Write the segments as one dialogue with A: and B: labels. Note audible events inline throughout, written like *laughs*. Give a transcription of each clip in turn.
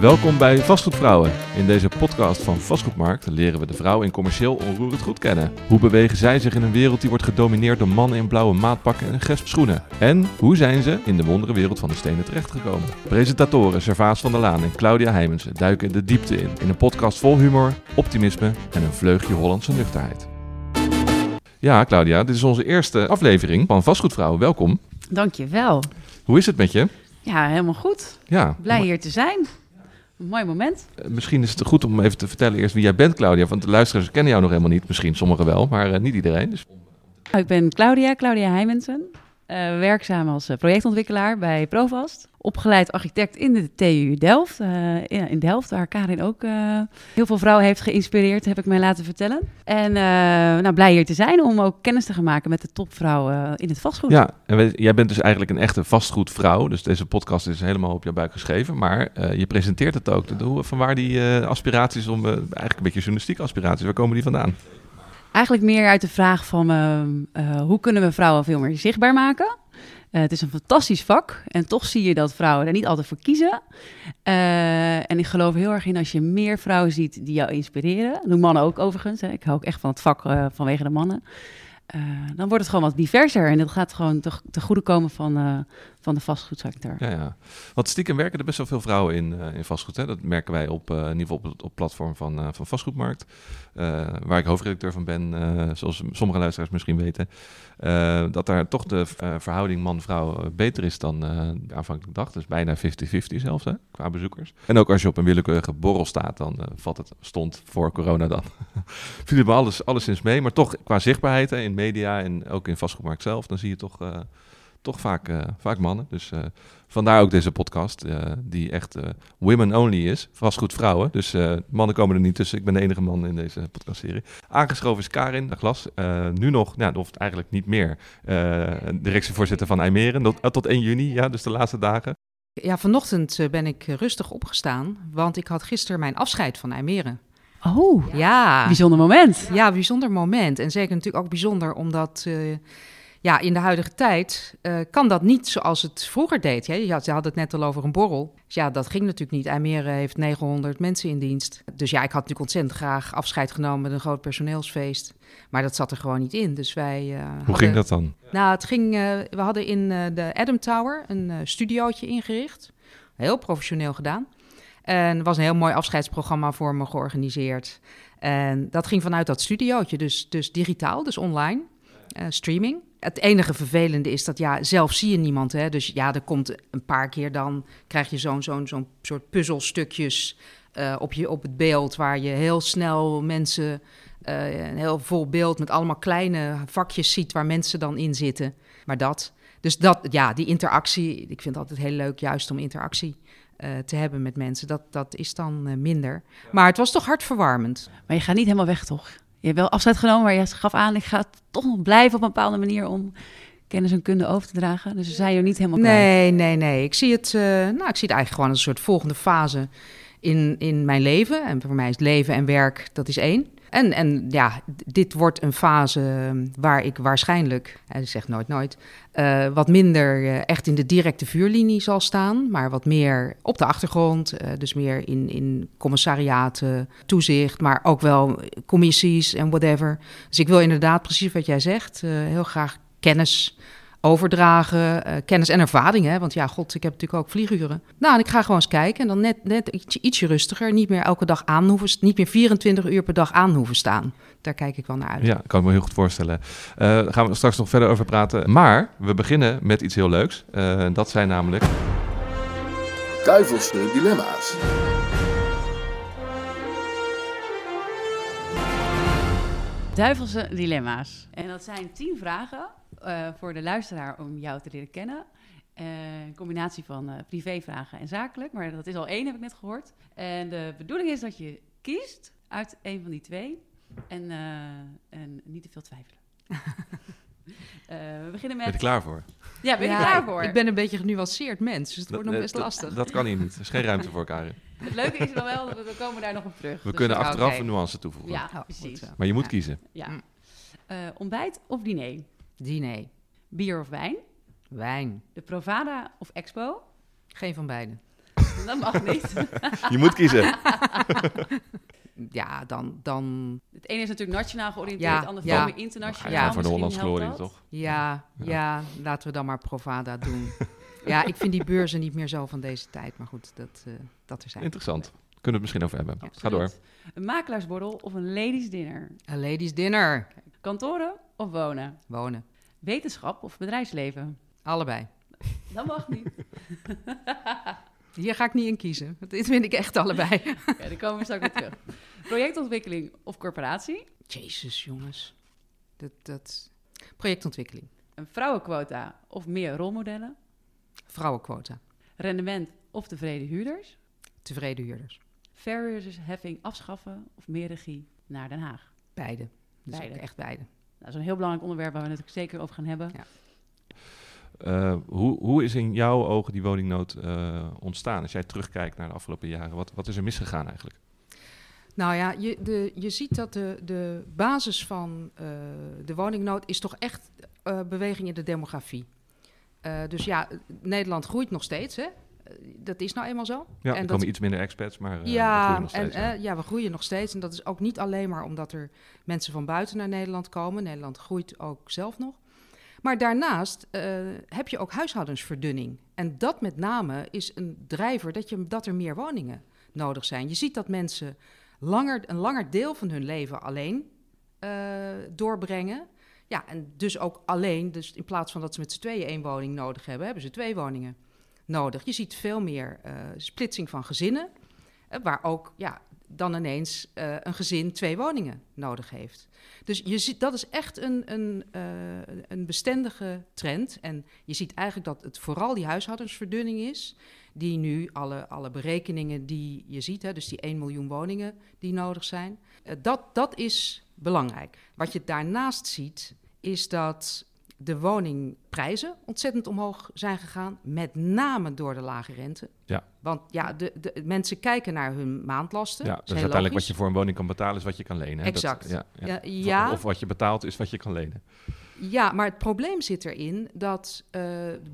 A: Welkom bij Vastgoedvrouwen. In deze podcast van Vastgoedmarkt leren we de vrouw in commercieel onroerend goed kennen. Hoe bewegen zij zich in een wereld die wordt gedomineerd door mannen in blauwe maatpakken en gesp schoenen? En hoe zijn ze in de wondere wereld van de stenen terechtgekomen? Presentatoren Servaas van der Laan en Claudia Heimensen duiken de diepte in. In een podcast vol humor, optimisme en een vleugje Hollandse nuchterheid. Ja, Claudia, dit is onze eerste aflevering van Vastgoedvrouwen. Welkom.
B: Dankjewel.
A: Hoe is het met je?
B: Ja, helemaal goed.
A: Ja,
B: Blij hier te zijn. Een mooi moment.
A: Eh, Misschien is het goed om even te vertellen eerst wie jij bent, Claudia. Want de luisteraars kennen jou nog helemaal niet. Misschien sommigen wel, maar eh, niet iedereen. Dus
B: Ik ben Claudia, Claudia Heimensen. Eh, werkzaam als eh, projectontwikkelaar bij Provast. Opgeleid architect in de TU Delft. eh, in, Delft, waar Karin ook heel veel vrouwen heeft geïnspireerd, heb ik mij laten vertellen. En nou, blij hier te zijn om ook kennis te gaan maken met de topvrouwen in het vastgoed.
A: ja, en jij bent dus eigenlijk een echte vastgoedvrouw. Dus deze podcast is helemaal op jouw buik geschreven. Maar je presenteert het ook. Hoe, van waar die aspiraties om, eigenlijk een beetje journalistieke aspiraties, waar komen die vandaan?
B: Eigenlijk meer uit de vraag van eh, eh, hoe kunnen we vrouwen veel meer zichtbaar maken? Eh, het is een fantastisch vak en toch zie je dat vrouwen er niet altijd voor kiezen. Eh, en ik geloof heel erg in als je meer vrouwen ziet die jou inspireren. Dat doen mannen ook overigens. Hè. Ik hou ook echt van het vak vanwege de mannen. Eh, dan wordt het gewoon wat diverser en dat gaat gewoon te, te goede komen van, eh, van de vastgoedsector.
A: Ja, ja. Want stiekem werken er best wel veel vrouwen in, eh, in vastgoed. Hè? Dat merken wij op, in ieder op het platform van, van Vastgoedmarkt. waar ik hoofdredacteur van ben, zoals sommige luisteraars misschien weten. dat daar toch de verhouding man-vrouw beter is dan aanvankelijk dacht. Dus bijna 50-50 zelfs, hè, qua bezoekers. En ook als je op een willekeurige borrel staat, dan valt het, stond voor corona dan. *laughs* viel het me alles, alleszins mee. Maar toch qua zichtbaarheid in media en ook in Vastgoedmarkt zelf, dan zie je toch... eh, toch vaak, eh, vaak mannen. Dus eh, vandaar ook deze podcast, die echt women only is. Vastgoed vrouwen. Dus mannen komen er niet tussen. Ik ben de enige man in deze podcastserie. Aangeschoven is Karin de Glas. Nu nog, ja, of eigenlijk niet meer, directievoorzitter van IJmeren. Tot, tot 1 juni, ja, dus de laatste dagen.
C: Ja, vanochtend ben ik rustig opgestaan, want ik had gisteren mijn afscheid van IJmeren.
B: Oh,
C: Ja,
B: bijzonder moment.
C: ja, bijzonder moment. En zeker natuurlijk ook bijzonder omdat eh, ja, in de huidige tijd eh, kan dat niet zoals het vroeger deed. Hè? Je had, je had het net al over een borrel. Dus ja, dat ging natuurlijk niet. IJmeren heeft 900 mensen in dienst. Dus ja, ik had natuurlijk ontzettend graag afscheid genomen met een groot personeelsfeest. Maar dat zat er gewoon niet in. Dus wij. eh,
A: Hoe
C: hadden-
A: ging dat dan?
C: nou, het ging, eh, we hadden in eh, de Adam Tower een eh, studiootje ingericht. Heel professioneel gedaan. En er was een heel mooi afscheidsprogramma voor me georganiseerd. En dat ging vanuit dat studiootje, dus, dus digitaal, dus online, eh, streaming. Het enige vervelende is dat, ja, zelf zie je niemand. Hè? Dus ja, er komt een paar keer dan, krijg je zo'n zo'n zo'n soort puzzelstukjes eh, op, je, op het beeld... waar je heel snel mensen, eh, een heel vol beeld met allemaal kleine vakjes ziet... waar mensen dan in zitten. Maar dat, dus dat, ja, die interactie, ik vind altijd heel leuk juist om interactie eh, te hebben met mensen. Dat, dat is dan eh, minder. Maar het was toch hartverwarmend.
B: Maar je gaat niet helemaal weg, toch? Je hebt wel afscheid genomen, maar je gaf aan... ik ga toch nog blijven op een bepaalde manier om kennis en kunde over te dragen. Dus ze zijn je niet helemaal kwijt.
C: Nee, nee, nee. Ik zie het, eh, nou, ik zie het eigenlijk gewoon als een soort volgende fase in, in mijn leven. En voor mij is leven en werk, dat is één. En, en ja, dit wordt een fase eh, waar ik waarschijnlijk, eh, ik zeg nooit nooit, eh, wat minder eh, echt in de directe vuurlinie zal staan, maar wat meer op de achtergrond. eh, dus meer in, in commissariaten, toezicht, maar ook wel commissies en whatever. Dus ik wil inderdaad, precies wat jij zegt, heel graag kennis overdragen, eh, kennis en ervaring. Hè? Want ja, god, ik heb natuurlijk ook vlieguren. Nou, en ik ga gewoon eens kijken en dan net, net ietsje, ietsje rustiger. Niet meer elke dag aan hoeven, niet meer 24 uur per dag aan hoeven staan. Daar kijk ik wel naar uit.
A: Ja, kan ik me heel goed voorstellen. Eh, daar gaan we straks nog verder over praten. Maar we beginnen met iets heel leuks. Eh, dat zijn namelijk...
D: Duivelse dilemma's.
B: Duivelse dilemma's. En dat zijn tien vragen eh, voor de luisteraar om jou te leren kennen. Eh, een combinatie van eh, privévragen en zakelijk, maar dat is al één, heb ik net gehoord. En de bedoeling is dat je kiest uit een van die twee en, eh, en niet te veel twijfelen. *laughs* Eh, we beginnen met...
A: Ben je klaar voor?
B: Ja, ben je
C: Ja,
B: klaar
C: ik-
B: voor?
C: Ik ben een beetje genuanceerd mens, dus het wordt nog best
A: dat-
C: lastig.
A: Dat kan hier niet. Er is geen ruimte voor, Karin.
B: Het leuke is dan wel, dat we, komen daar nog op terug.
A: We
B: Dus
A: kunnen achteraf
C: oké.
A: een nuance toevoegen.
B: Ja,
C: Oh,
B: precies.
C: goed zo.
A: Maar je moet
C: Ja.
A: kiezen.
B: Ja. Ontbijt of diner?
C: Diner,
B: Bier of wijn?
C: wijn,
B: De Provada of Expo?
C: geen van beiden.
B: Dat mag niet. *laughs*
A: Je moet kiezen. *laughs*
C: Ja, dan, dan
B: Het ene is natuurlijk nationaal georiënteerd,
C: Ja,
B: het andere
C: ja.
B: veel meer internationaal.
A: je voor de Hollandse glorie,
B: dat.
A: toch?
C: ja, ja, laten we dan maar Provada doen. *laughs* ja, ik vind die beurzen niet meer zo van deze tijd. Maar goed, dat, eh dat er zijn.
A: Interessant. Kunnen we het misschien over hebben.
C: Ja,
A: Ga door.
B: Een makelaarsborrel of een ladies dinner?
C: A ladies dinner.
B: Kantoren of wonen?
C: Wonen.
B: Wetenschap of bedrijfsleven?
C: Allebei.
B: Dat mag niet. *laughs*
C: Hier ga ik niet in kiezen. Dit vind ik echt allebei. *laughs*
B: Ja, daar komen we straks weer terug. Projectontwikkeling of corporatie?
C: Jezus, jongens. Dat, dat... Projectontwikkeling.
B: Een vrouwenquota of meer rolmodellen?
C: Vrouwenquota.
B: Rendement of tevreden huurders?
C: Tevreden huurders.
B: Verhuurdersheffing afschaffen of meer regie naar Den Haag?
C: Beide. Dus
B: Beide.
C: echt beide.
B: Dat is een heel belangrijk onderwerp waar we het natuurlijk zeker over gaan hebben.
C: Ja.
A: Eh, hoe, hoe is in jouw ogen die woningnood eh, ontstaan? Als jij terugkijkt naar de afgelopen jaren, wat, wat is er misgegaan eigenlijk?
C: Nou ja, je, de, je ziet dat de, de basis van eh, de woningnood is toch echt eh, beweging in de demografie. Eh, dus ja, Nederland groeit nog steeds, hè? Dat is nou eenmaal zo.
A: Ja,
C: En
A: er
C: dat-
A: komen iets minder expats, maar we
C: ja,
A: nog
C: en,
A: ja.
C: eh, ja, we groeien nog steeds. En dat is ook niet alleen maar omdat er mensen van buiten naar Nederland komen. Nederland groeit ook zelf nog. Maar daarnaast eh, heb je ook huishoudensverdunning. En dat met name is een drijver dat, je, dat er meer woningen nodig zijn. Je ziet dat mensen langer, een langer deel van hun leven alleen doorbrengen. Ja, en dus ook alleen, dus in plaats van dat ze met z'n tweeën één woning nodig hebben, hebben ze twee woningen nodig. Je ziet veel meer eh, splitsing van gezinnen, eh, waar ook ja, dan ineens eh, een gezin twee woningen nodig heeft. Dus je ziet, dat is echt een, een, een bestendige trend. En je ziet eigenlijk dat het vooral die huishoudensverdunning is, die nu alle, alle berekeningen die je ziet, hè, dus die 1 miljoen woningen die nodig zijn, dat, dat is belangrijk. Wat je daarnaast ziet, is dat de woningprijzen ontzettend omhoog zijn gegaan, met name door de lage rente.
A: Ja.
C: Want ja, de, de, mensen kijken naar hun maandlasten.
A: Ja,
C: Dat
A: dus
C: is
A: uiteindelijk wat
C: logisch.
A: je voor een woning kan betalen is wat je kan lenen. hè?
C: Exact.
A: ja, ja.
C: Ja,
A: Of-
C: ja,
A: Of wat je betaalt is wat je kan lenen.
C: ja, maar het probleem zit erin dat eh,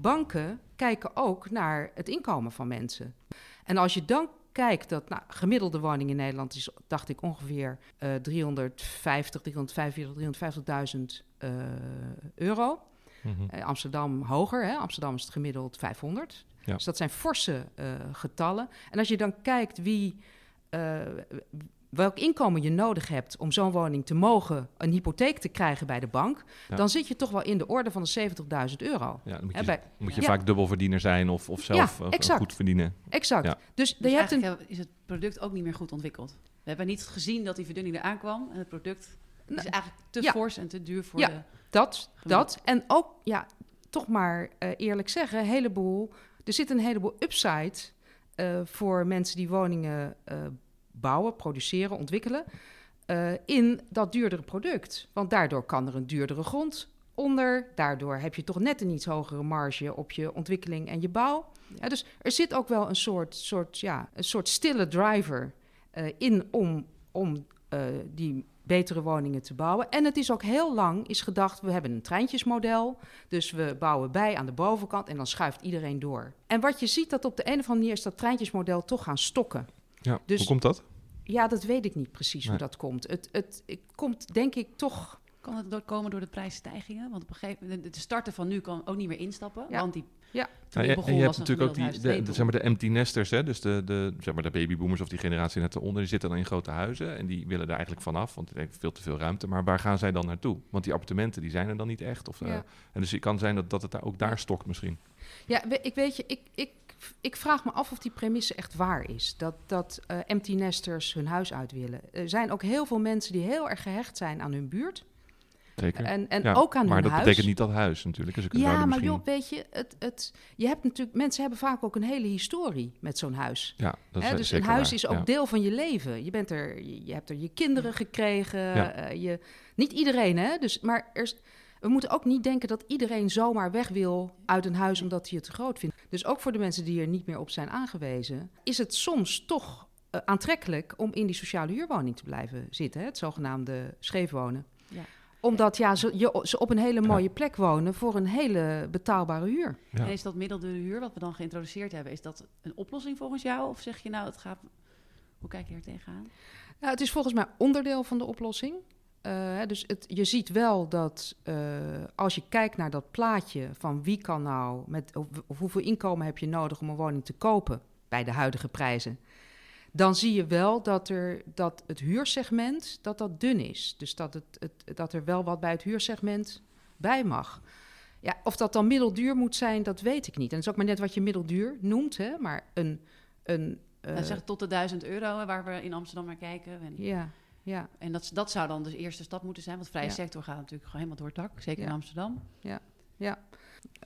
C: banken kijken ook naar het inkomen van mensen. En als je dan kijkt dat nou, gemiddelde woning in Nederland is, dacht ik, ongeveer eh 350, 345, 350.000 eh, euro. Eh, Amsterdam hoger, hè? Amsterdam is het gemiddeld 500.
A: Ja.
C: Dus dat zijn forse eh, getallen. En als je dan kijkt wie, eh, welk inkomen je nodig hebt om zo'n woning te mogen, een hypotheek te krijgen bij de bank,
A: Ja.
C: dan zit je toch wel in de orde van de 70.000 euro.
A: Ja, dan moet je,
C: bij-
A: moet je
C: Ja.
A: vaak dubbelverdiener zijn of, of zelf
C: Ja,
A: eh,
C: exact.
A: goed verdienen.
C: Exact.
A: Ja.
C: Dus,
B: Dus
C: je hebt een.
B: is het product ook niet meer goed ontwikkeld. We hebben niet gezien dat die verdunning eraan kwam. En het product is
C: Nou,
B: eigenlijk te
C: ja.
B: fors en te duur voor
C: Ja.
B: de...
C: Dat, dat. En ook, ja, toch maar eh, eerlijk zeggen, een heleboel. Er zit een heleboel upside eh, voor mensen die woningen eh, bouwen, produceren, ontwikkelen. eh, in dat duurdere product. Want daardoor kan er een duurdere grond onder. Daardoor heb je toch net een iets hogere marge op je ontwikkeling en je bouw. Ja, dus er zit ook wel een soort, soort, ja, een soort stille driver eh, in om, om eh, die betere woningen te bouwen. En het is ook heel lang is gedacht, we hebben een treintjesmodel. Dus we bouwen bij aan de bovenkant en dan schuift iedereen door. En wat je ziet, dat op de een of andere manier is dat treintjesmodel toch gaan stokken.
A: Ja,
C: Dus-
A: hoe komt dat?
C: Ja, dat weet ik niet precies hoe dat komt. Het, het, het komt denk ik toch...
B: Kan het door, komen door de prijsstijgingen? Want op een gegeven moment, de- de starter van nu kan ook niet meer instappen.
C: Ja.
B: Want die,
C: Ja.
B: toen
A: Nou, je,
B: begon
A: en je
B: was
A: hebt natuurlijk ook die, de, de- zeg maar de empty nesters, hè? dus de, de, zeg maar de babyboomers of die generatie net eronder, die zitten dan in grote huizen en die willen er eigenlijk vanaf, want die hebben veel te veel ruimte. Maar waar gaan zij dan naartoe? Want die appartementen die zijn er dan niet echt. Of, eh,
C: Ja.
A: en dus het kan zijn dat, dat het daar ook daar stokt misschien.
C: Ja, ik weet je, ik, ik, ik vraag me af of die premisse echt waar is. Dat, dat eh, empty nesters hun huis uit willen. Er zijn ook heel veel mensen die heel erg gehecht zijn aan hun buurt.
A: Zeker.
C: En, en
A: Ja,
C: ook aan
A: maar
C: hun
A: dat
C: huis.
A: betekent niet dat huis natuurlijk. Dus
C: Ja, maar
A: misschien...
C: joh, weet je, het, het, je hebt natuurlijk, mensen hebben vaak ook een hele historie met zo'n huis.
A: Ja, dat is
C: Hè, dus
A: zeker
C: een huis
A: waar.
C: is ook
A: Ja.
C: deel van je leven. Je, bent er, je, je hebt er je kinderen gekregen.
A: Ja.
C: eh, je, niet iedereen, hè? Dus, maar er, is- we moeten ook niet denken dat iedereen zomaar weg wil uit een huis omdat hij het te groot vindt. Dus ook voor de mensen die er niet meer op zijn aangewezen, is het soms toch eh, aantrekkelijk om in die sociale huurwoning te blijven zitten. Hè? Het zogenaamde scheefwonen.
B: Ja.
C: Omdat ja, ze, je, ze op een hele mooie plek wonen voor een hele betaalbare huur.
A: Ja.
B: En is dat middeldure huur, wat we dan geïntroduceerd hebben, is dat een oplossing volgens jou? Of zeg je nou, het gaat... Hoe kijk je er tegenaan?
C: Ja, het is volgens mij onderdeel van de oplossing. Eh, dus het, je ziet wel dat eh, als je kijkt naar dat plaatje van wie kan nou met of, of hoeveel inkomen heb je nodig om een woning te kopen bij de huidige prijzen, dan zie je wel dat, er, dat het huursegment dat dat dun is. Dus dat, het, het, dat er wel wat bij het huursegment bij mag. Ja, of dat dan middelduur moet zijn, dat weet ik niet. En dat is ook maar net wat je middelduur noemt, hè? maar een. een
B: Uh,
C: eh,
B: zeg tot de 1000 euro, waar we in Amsterdam naar kijken. En,
C: ja, ja.
B: en dat, dat zou dan de eerste stap moeten zijn. Want de vrije
C: Ja.
B: sector gaat natuurlijk gewoon helemaal door het dak. Zeker in
C: Ja.
B: Amsterdam.
C: Ja.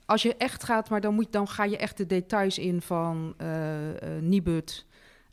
C: Als je echt gaat, maar dan, moet, dan ga je echt de details in van eh eh, Nibud.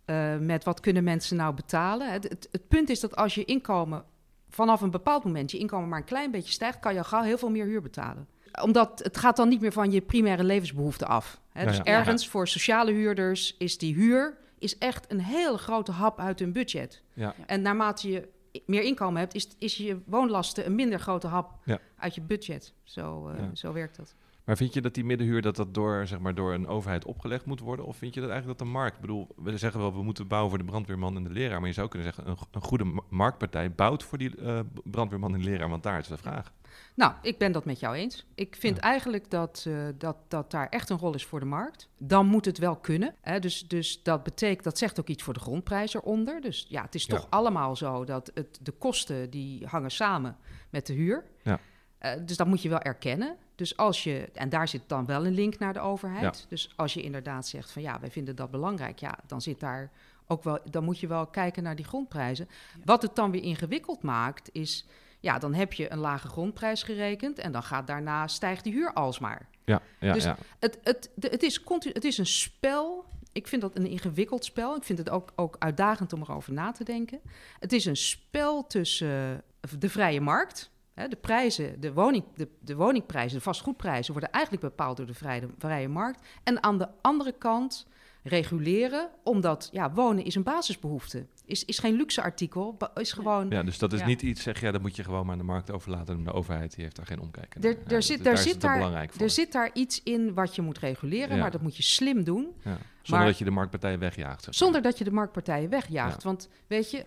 C: eh, met wat kunnen mensen nou betalen. Het, het, het punt is dat als je inkomen vanaf een bepaald moment, je inkomen maar een klein beetje stijgt, kan je al gauw heel veel meer huur betalen. Omdat het gaat dan niet meer van je primaire levensbehoeften af. Hè?
A: Ja,
C: dus
A: ja.
C: ergens voor sociale huurders is die huur is echt een hele grote hap uit hun budget.
A: Ja.
C: En naarmate je meer inkomen hebt, is, is je woonlasten een minder grote hap
A: Ja.
C: uit je budget. Zo, eh,
A: Ja.
C: zo werkt dat.
A: Maar vind je dat die middenhuur dat dat door, zeg maar, door een overheid opgelegd moet worden? Of vind je dat eigenlijk dat de markt... Ik bedoel, we zeggen wel, we moeten bouwen voor de brandweerman en de leraar. Maar je zou kunnen zeggen, een, een goede ma- marktpartij bouwt voor die eh, brandweerman en leraar. Want daar is de vraag.
C: Nou, ik ben dat met jou eens. Ik vind
A: Ja.
C: eigenlijk dat, eh, dat, dat daar echt een rol is voor de markt. Dan moet het wel kunnen. Hè? Dus, dus dat betekent, dat zegt ook iets voor de grondprijs eronder. Dus ja, het is toch
A: Ja.
C: allemaal zo dat het, de kosten die hangen samen met de huur.
A: Ja.
C: Eh, dus dat moet je wel erkennen. Dus als je, en daar zit dan wel een link naar de overheid. Dus als je inderdaad zegt van ja, wij vinden dat belangrijk, ja, dan zit daar ook wel, dan moet je wel kijken naar die grondprijzen.
B: Ja.
C: Wat het dan weer ingewikkeld maakt, is ja, dan heb je een lage grondprijs gerekend en dan gaat daarna stijgt de huur alsmaar.
A: Ja, ja,
C: Dus-
A: ja.
C: Het, het, het, is continu, het is een spel. Ik vind dat een ingewikkeld spel. Ik vind het ook, ook uitdagend om erover na te denken. Het is een spel tussen eh, de vrije markt. Hè, de prijzen, de, woning, de, de woningprijzen, de vastgoedprijzen worden eigenlijk bepaald door de vrije, vrije markt. En aan de andere kant reguleren, omdat ja, wonen is een basisbehoefte. Is, is geen luxe artikel, is gewoon...
A: ja, dus dat is
C: Ja.
A: niet iets, zeg ja, dat moet je gewoon maar aan de markt overlaten. En de overheid die heeft daar geen omkijken
C: Er-
A: naar.
C: er
A: Ja,
C: zit- daar
A: is
C: zit daar-
A: belangrijk voor.
C: Er zit daar iets in wat je moet reguleren,
A: Ja.
C: maar dat moet je slim doen.
A: Ja. Zonder
C: maar-
A: dat je de marktpartijen wegjaagt. zeg.
C: Zonder dat je de marktpartijen wegjaagt.
A: Ja.
C: Want weet je,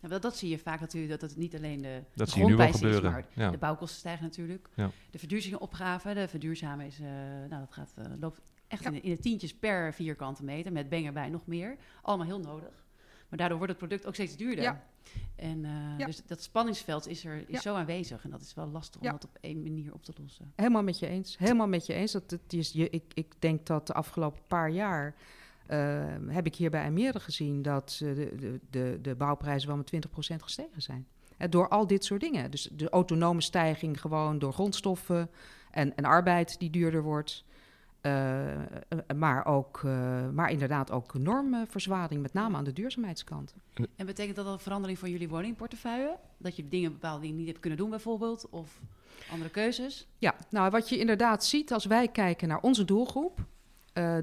B: dat, dat zie je vaak natuurlijk, dat het niet alleen de,
A: Dat
B: de
A: zie je nu wel
B: grondprijs is,
A: gebeuren.
B: maar
A: Ja.
B: de bouwkosten stijgen natuurlijk.
A: Ja.
B: De verduurzingopgave, de verduurzamen is, eh, nou dat gaat, eh, loopt echt
C: Ja.
B: in, de, in de tientjes per vierkante meter, met beng erbij nog meer. Allemaal heel nodig. Maar daardoor wordt het product ook steeds duurder.
C: Ja.
B: En eh,
C: Ja.
B: dus dat spanningsveld is er is
C: Ja.
B: zo aanwezig. En dat is wel lastig om dat op één manier op te lossen.
C: helemaal met je eens. Helemaal met je eens. Dat het is, je, ik, ik denk dat de afgelopen paar jaar eh, heb ik hier bij Almere gezien dat eh, de, de, de, de bouwprijzen wel met 20% gestegen zijn. Hè, door al dit soort dingen. Dus de autonome stijging gewoon door grondstoffen en, en arbeid die duurder wordt. Eh, eh, maar, ook, eh, maar inderdaad ook normverzwaring, met name aan de duurzaamheidskant.
B: En betekent dat een verandering van jullie woningportefeuille? Dat je dingen bepaalde dingen niet hebt kunnen doen bijvoorbeeld? Of andere keuzes?
C: Ja, nou wat je inderdaad ziet als wij kijken naar onze doelgroep,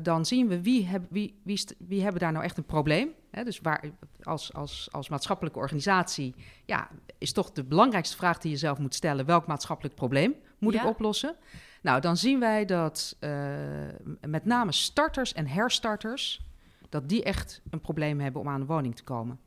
C: dan zien we wie, heb, wie, wie, wie hebben daar nou echt een probleem. Hè, dus waar, als, als, als maatschappelijke organisatie, ja, is toch de belangrijkste vraag die je zelf moet stellen: welk maatschappelijk probleem moet ik oplossen? Nou, dan zien wij dat eh, met name starters en herstarters, dat die echt een probleem hebben om aan een woning te komen.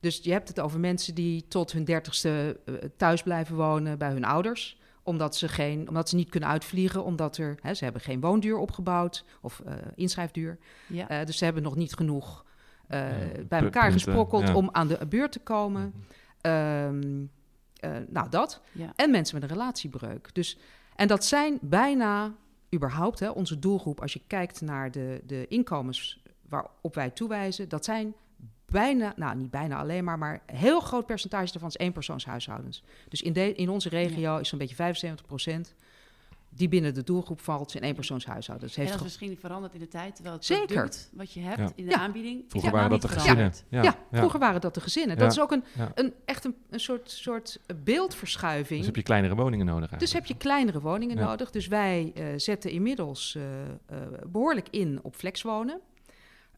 C: Dus je hebt het over mensen die tot hun dertigste eh, thuis blijven wonen bij hun ouders omdat ze, geen, omdat ze niet kunnen uitvliegen, omdat er, hè, ze hebben geen woonduur opgebouwd of eh, inschrijfduur.
B: Ja.
C: Eh, dus ze hebben nog niet genoeg eh,
A: Ja,
C: bij elkaar
A: punten,
C: gesprokkeld
A: ja.
C: om aan de beurt te komen.
A: Mhm.
C: Ehm, eh, nou, dat.
B: ja.
C: En mensen met een relatiebreuk. Dus, en dat zijn bijna überhaupt hè, onze doelgroep, als je kijkt naar de, de inkomens waarop wij toewijzen, dat zijn bijna, nou niet bijna alleen maar, maar een heel groot percentage daarvan is eenpersoonshuishoudens. Dus in, de, in onze regio is zo'n beetje 75 die binnen de doelgroep valt in eenpersoonshuishoudens.
B: En
C: Heeft
B: dat is misschien veranderd in de tijd, terwijl het
C: Zeker.
B: product wat je hebt
A: Ja.
B: in de
C: Ja.
B: aanbieding...
A: Vroeger waren dat de
B: niet
A: gezinnen.
C: ja, vroeger waren dat de gezinnen.
A: Ja.
C: Dat is ook een,
A: Ja.
C: een, echt een, een soort, soort beeldverschuiving.
A: Dus heb je kleinere woningen nodig eigenlijk.
C: Dus heb je kleinere woningen
A: Ja.
C: nodig. Dus wij eh, zetten inmiddels eh, eh, behoorlijk in op flexwonen.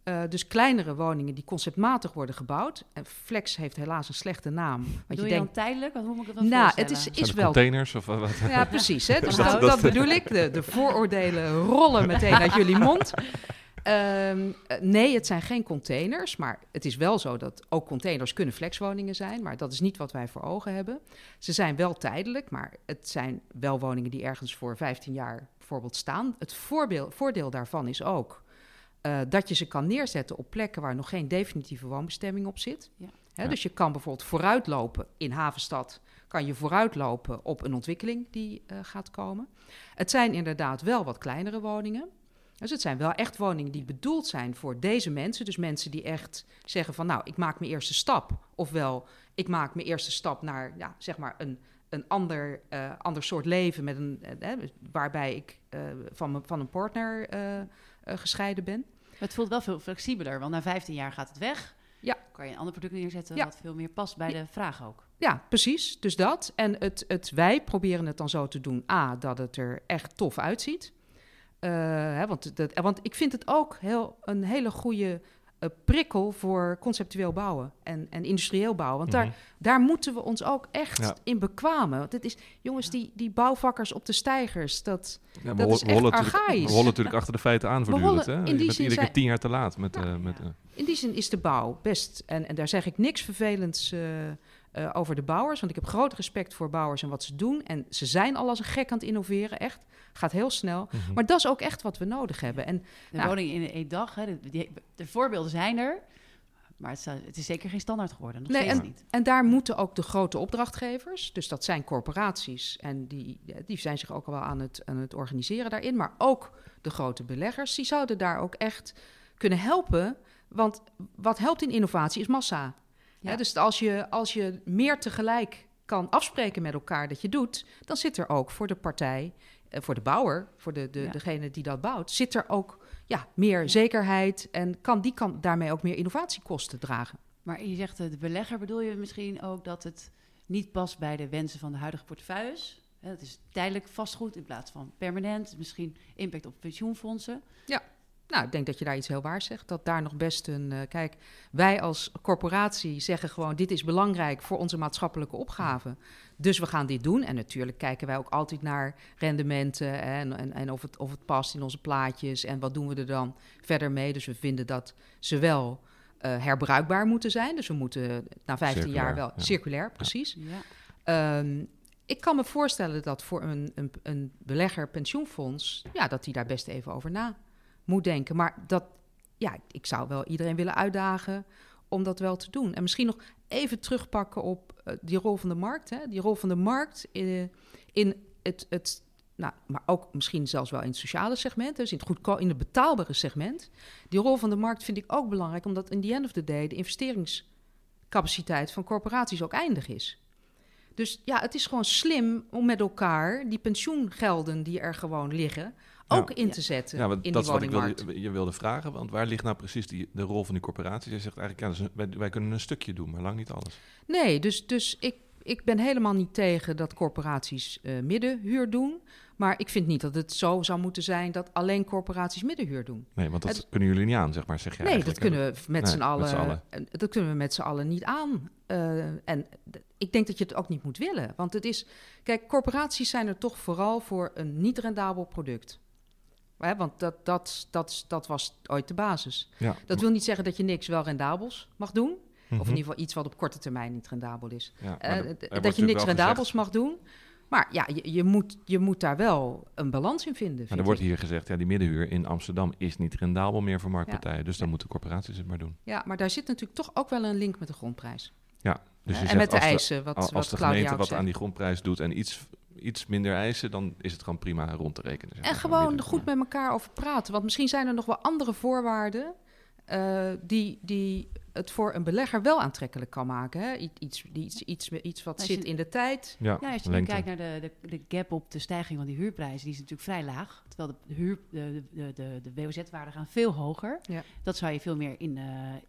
C: Uh, dus kleinere woningen die conceptmatig worden gebouwd. En flex heeft helaas een slechte naam.
B: Want
C: je
B: Doe je
C: denkt,
B: dan tijdelijk? Wat moet ik het dan
C: nou, het is,
A: Zijn
C: is wel
A: containers of wat? *laughs*
C: ja, precies. Hè? *laughs* Dus
A: Dat-
C: dat,
A: dat-
C: dat bedoel ik. De, de vooroordelen rollen meteen uit jullie mond. *laughs* Ehm, eh, nee, het zijn geen containers. Maar het is wel zo dat ook containers kunnen flexwoningen zijn. Maar dat is niet wat wij voor ogen hebben. Ze zijn wel tijdelijk, maar het zijn wel woningen die ergens voor 15 jaar bijvoorbeeld staan. Het voorbeeld, voordeel daarvan is ook eh, dat je ze kan neerzetten op plekken waar nog geen definitieve woonbestemming op zit.
B: Ja.
C: Hè,
A: Ja.
C: Dus je kan bijvoorbeeld vooruitlopen in Havenstad, kan je vooruitlopen op een ontwikkeling die eh, gaat komen. Het zijn inderdaad wel wat kleinere woningen. Dus het zijn wel echt woningen die bedoeld zijn voor deze mensen. Dus mensen die echt zeggen van nou, ik maak mijn eerste stap. Ofwel, ik maak mijn eerste stap naar ja, zeg maar een, een ander, eh, ander soort leven met een, waarbij ik eh, van, van een partner eh, eh, gescheiden ben.
B: Het voelt wel veel flexibeler, want na 15 jaar gaat het weg.
C: Ja.
B: Kan je een ander product neerzetten
C: Ja.
B: wat veel meer past bij de vraag ook.
C: Ja, precies. Dus dat. En het, het, wij proberen het dan zo te doen. A, dat het er echt tof uitziet. Eh, hè, want, dat, want ik vind het ook heel, een hele goede eh, prikkel voor conceptueel bouwen en, en industrieel bouwen. Want daar,
A: Mhm.
C: daar moeten we ons ook echt
A: Ja.
C: in bekwamen. Want het is, jongens, die, die bouwvakkers op de stijgers, dat...
A: Ja,
C: Dat is echt
A: rollen natuurlijk-
C: archaïs.
A: We rollen natuurlijk achter de feiten aan voortdurend. Hè?
C: in
A: Je
C: die
A: bent
C: zin
A: iedere keer
C: zijn-
A: tien jaar te laat met... eh, met eh,
C: In die zin is de bouw best, en, en daar zeg ik niks vervelends eh, eh, over de bouwers, want ik heb groot respect voor bouwers en wat ze doen. En ze zijn al als een gek aan het innoveren, echt. Gaat heel snel.
A: mhm.
C: Maar dat is ook echt wat we nodig hebben. En
B: De
C: Nou.
B: woning in één dag, hè, de, die- de voorbeelden zijn er. Maar het, staat- het is zeker geen standaard geworden. Nog
C: Nee,
B: steeds
C: en-
B: niet.
C: En daar moeten ook de grote opdrachtgevers, dus dat zijn corporaties, en die, die zijn zich ook al wel aan het, aan het organiseren daarin, maar ook de grote beleggers, die zouden daar ook echt kunnen helpen. Want wat helpt in innovatie is massa.
B: Ja.
C: Hè, dus als je, als je meer tegelijk kan afspreken met elkaar dat je doet, dan zit er ook voor de partij, eh, voor de bouwer, voor de, de,
B: Ja.
C: degene die dat bouwt, zit er ook ja, meer zekerheid en kan, die kan daarmee ook meer innovatiekosten dragen.
B: Maar je zegt eh, de belegger, bedoel je misschien ook dat het niet past bij de wensen van de huidige portefeuilles? Het is tijdelijk vastgoed in plaats van permanent. Misschien impact op pensioenfondsen.
C: Nou, ik denk dat je daar iets heel waars zegt. Dat daar nog best een. eh, kijk, wij als corporatie zeggen gewoon: dit is belangrijk voor onze maatschappelijke opgave. Dus we gaan dit doen. En natuurlijk kijken wij ook altijd naar rendementen hè, en, en, en of, het, of het past in onze plaatjes. En wat doen we er dan verder mee? Dus we vinden dat ze wel eh, herbruikbaar moeten zijn. Dus we moeten na 15 jaar wel
A: ja.
C: circulair, precies.
B: Ja.
C: Ehm, ik kan me voorstellen dat voor een, een, een belegger pensioenfonds, ja, dat hij daar best even over na moet denken. Maar dat, ja, ik zou wel iedereen willen uitdagen om dat wel te doen. En misschien nog even terugpakken op eh, die rol van de markt. Hè? Die rol van de markt in, in het, het, nou, maar ook misschien zelfs wel in het sociale segment, dus in het, goedko- in het betaalbare segment. Die rol van de markt vind ik ook belangrijk, omdat in the end of the day de investeringscapaciteit van corporaties ook eindig is. Dus ja, het is gewoon slim om met elkaar die pensioengelden die er gewoon liggen, ook in te zetten
A: Ja, dat is wat ik wilde, je wilde vragen. Want waar ligt nou precies die, de rol van die corporaties? Je zegt eigenlijk, ja, een- wij, wij kunnen een stukje doen, maar lang niet alles.
C: Nee, dus, dus ik, ik ben helemaal niet tegen dat corporaties eh, middenhuur doen. Maar ik vind niet dat het zo zou moeten zijn dat alleen corporaties middenhuur doen.
A: Nee, want dat
C: Het-
A: kunnen jullie niet aan, zeg maar, zeg je
C: nee, dat kunnen we met
A: Nee,
C: z'n
A: met
C: allen, dat kunnen we met z'n allen niet aan. Eh, en ik denk dat je het ook niet moet willen. Want het is, kijk, corporaties zijn er toch vooral voor een niet rendabel product. Hè, want dat, dat, dat, dat was ooit de basis.
A: Ja.
C: Dat wil niet zeggen dat je niks wel rendabels mag doen. Of
A: Mhm.
C: in ieder geval iets wat op korte termijn niet rendabel is.
A: Ja,
C: Eh, dat je niks rendabels
A: gezegd-
C: mag doen. Maar ja, je, je, moet, je moet daar wel een balans in vinden.
A: Maar
C: vind
A: er wordt hier gezegd, ja, die middenhuur in Amsterdam is niet rendabel meer voor marktpartijen. Dus dan moeten corporaties het maar doen.
C: Ja, maar daar zit natuurlijk toch ook wel een link met de grondprijs.
A: Ja, dus je
C: en
A: zegt
C: met de eisen, wat,
A: als
C: wat
A: de
C: Claudia
A: gemeente wat aan die grondprijs doet en iets, iets minder eisen, dan is het gewoon prima rond te rekenen. zeg
C: En gewoon goed met elkaar over praten. Want misschien zijn er nog wel andere voorwaarden eh, die, die het voor een belegger wel aantrekkelijk kan maken. Hè? Iets, die- iets, iets, iets wat
B: Als
C: zit in de tijd.
A: Ja,
B: Ja, als je nu
A: lengte.
B: kijkt naar de, de, de gap op de stijging van die huurprijzen, die is natuurlijk vrij laag. Terwijl de, huur, de, de, de, de WOZ-waarden gaan veel hoger.
C: Ja.
B: Dat zou je veel meer in, eh,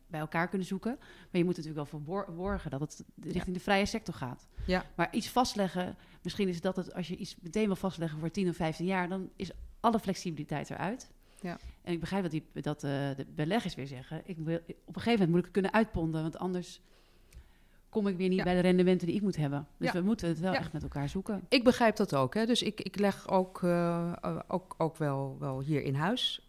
B: bij elkaar kunnen zoeken. Maar je moet natuurlijk wel verborgen dat het richting de vrije sector gaat.
C: Ja.
B: Maar iets vastleggen, misschien is dat het, als je iets meteen wil vastleggen voor 10 of 15 jaar, dan is alle flexibiliteit eruit.
C: Ja.
B: En ik begrijp dat, die, dat eh, de beleggers weer zeggen... Ik wil, op een gegeven moment moet ik het kunnen uitponden... want anders kom ik weer niet
C: Ja.
B: bij de rendementen die ik moet hebben. Dus
C: Ja.
B: we moeten het wel
C: Ja.
B: echt met elkaar zoeken.
C: Ik begrijp dat ook. Hè. Dus ik, ik leg ook, eh, eh, ook, ook wel, wel hier in huis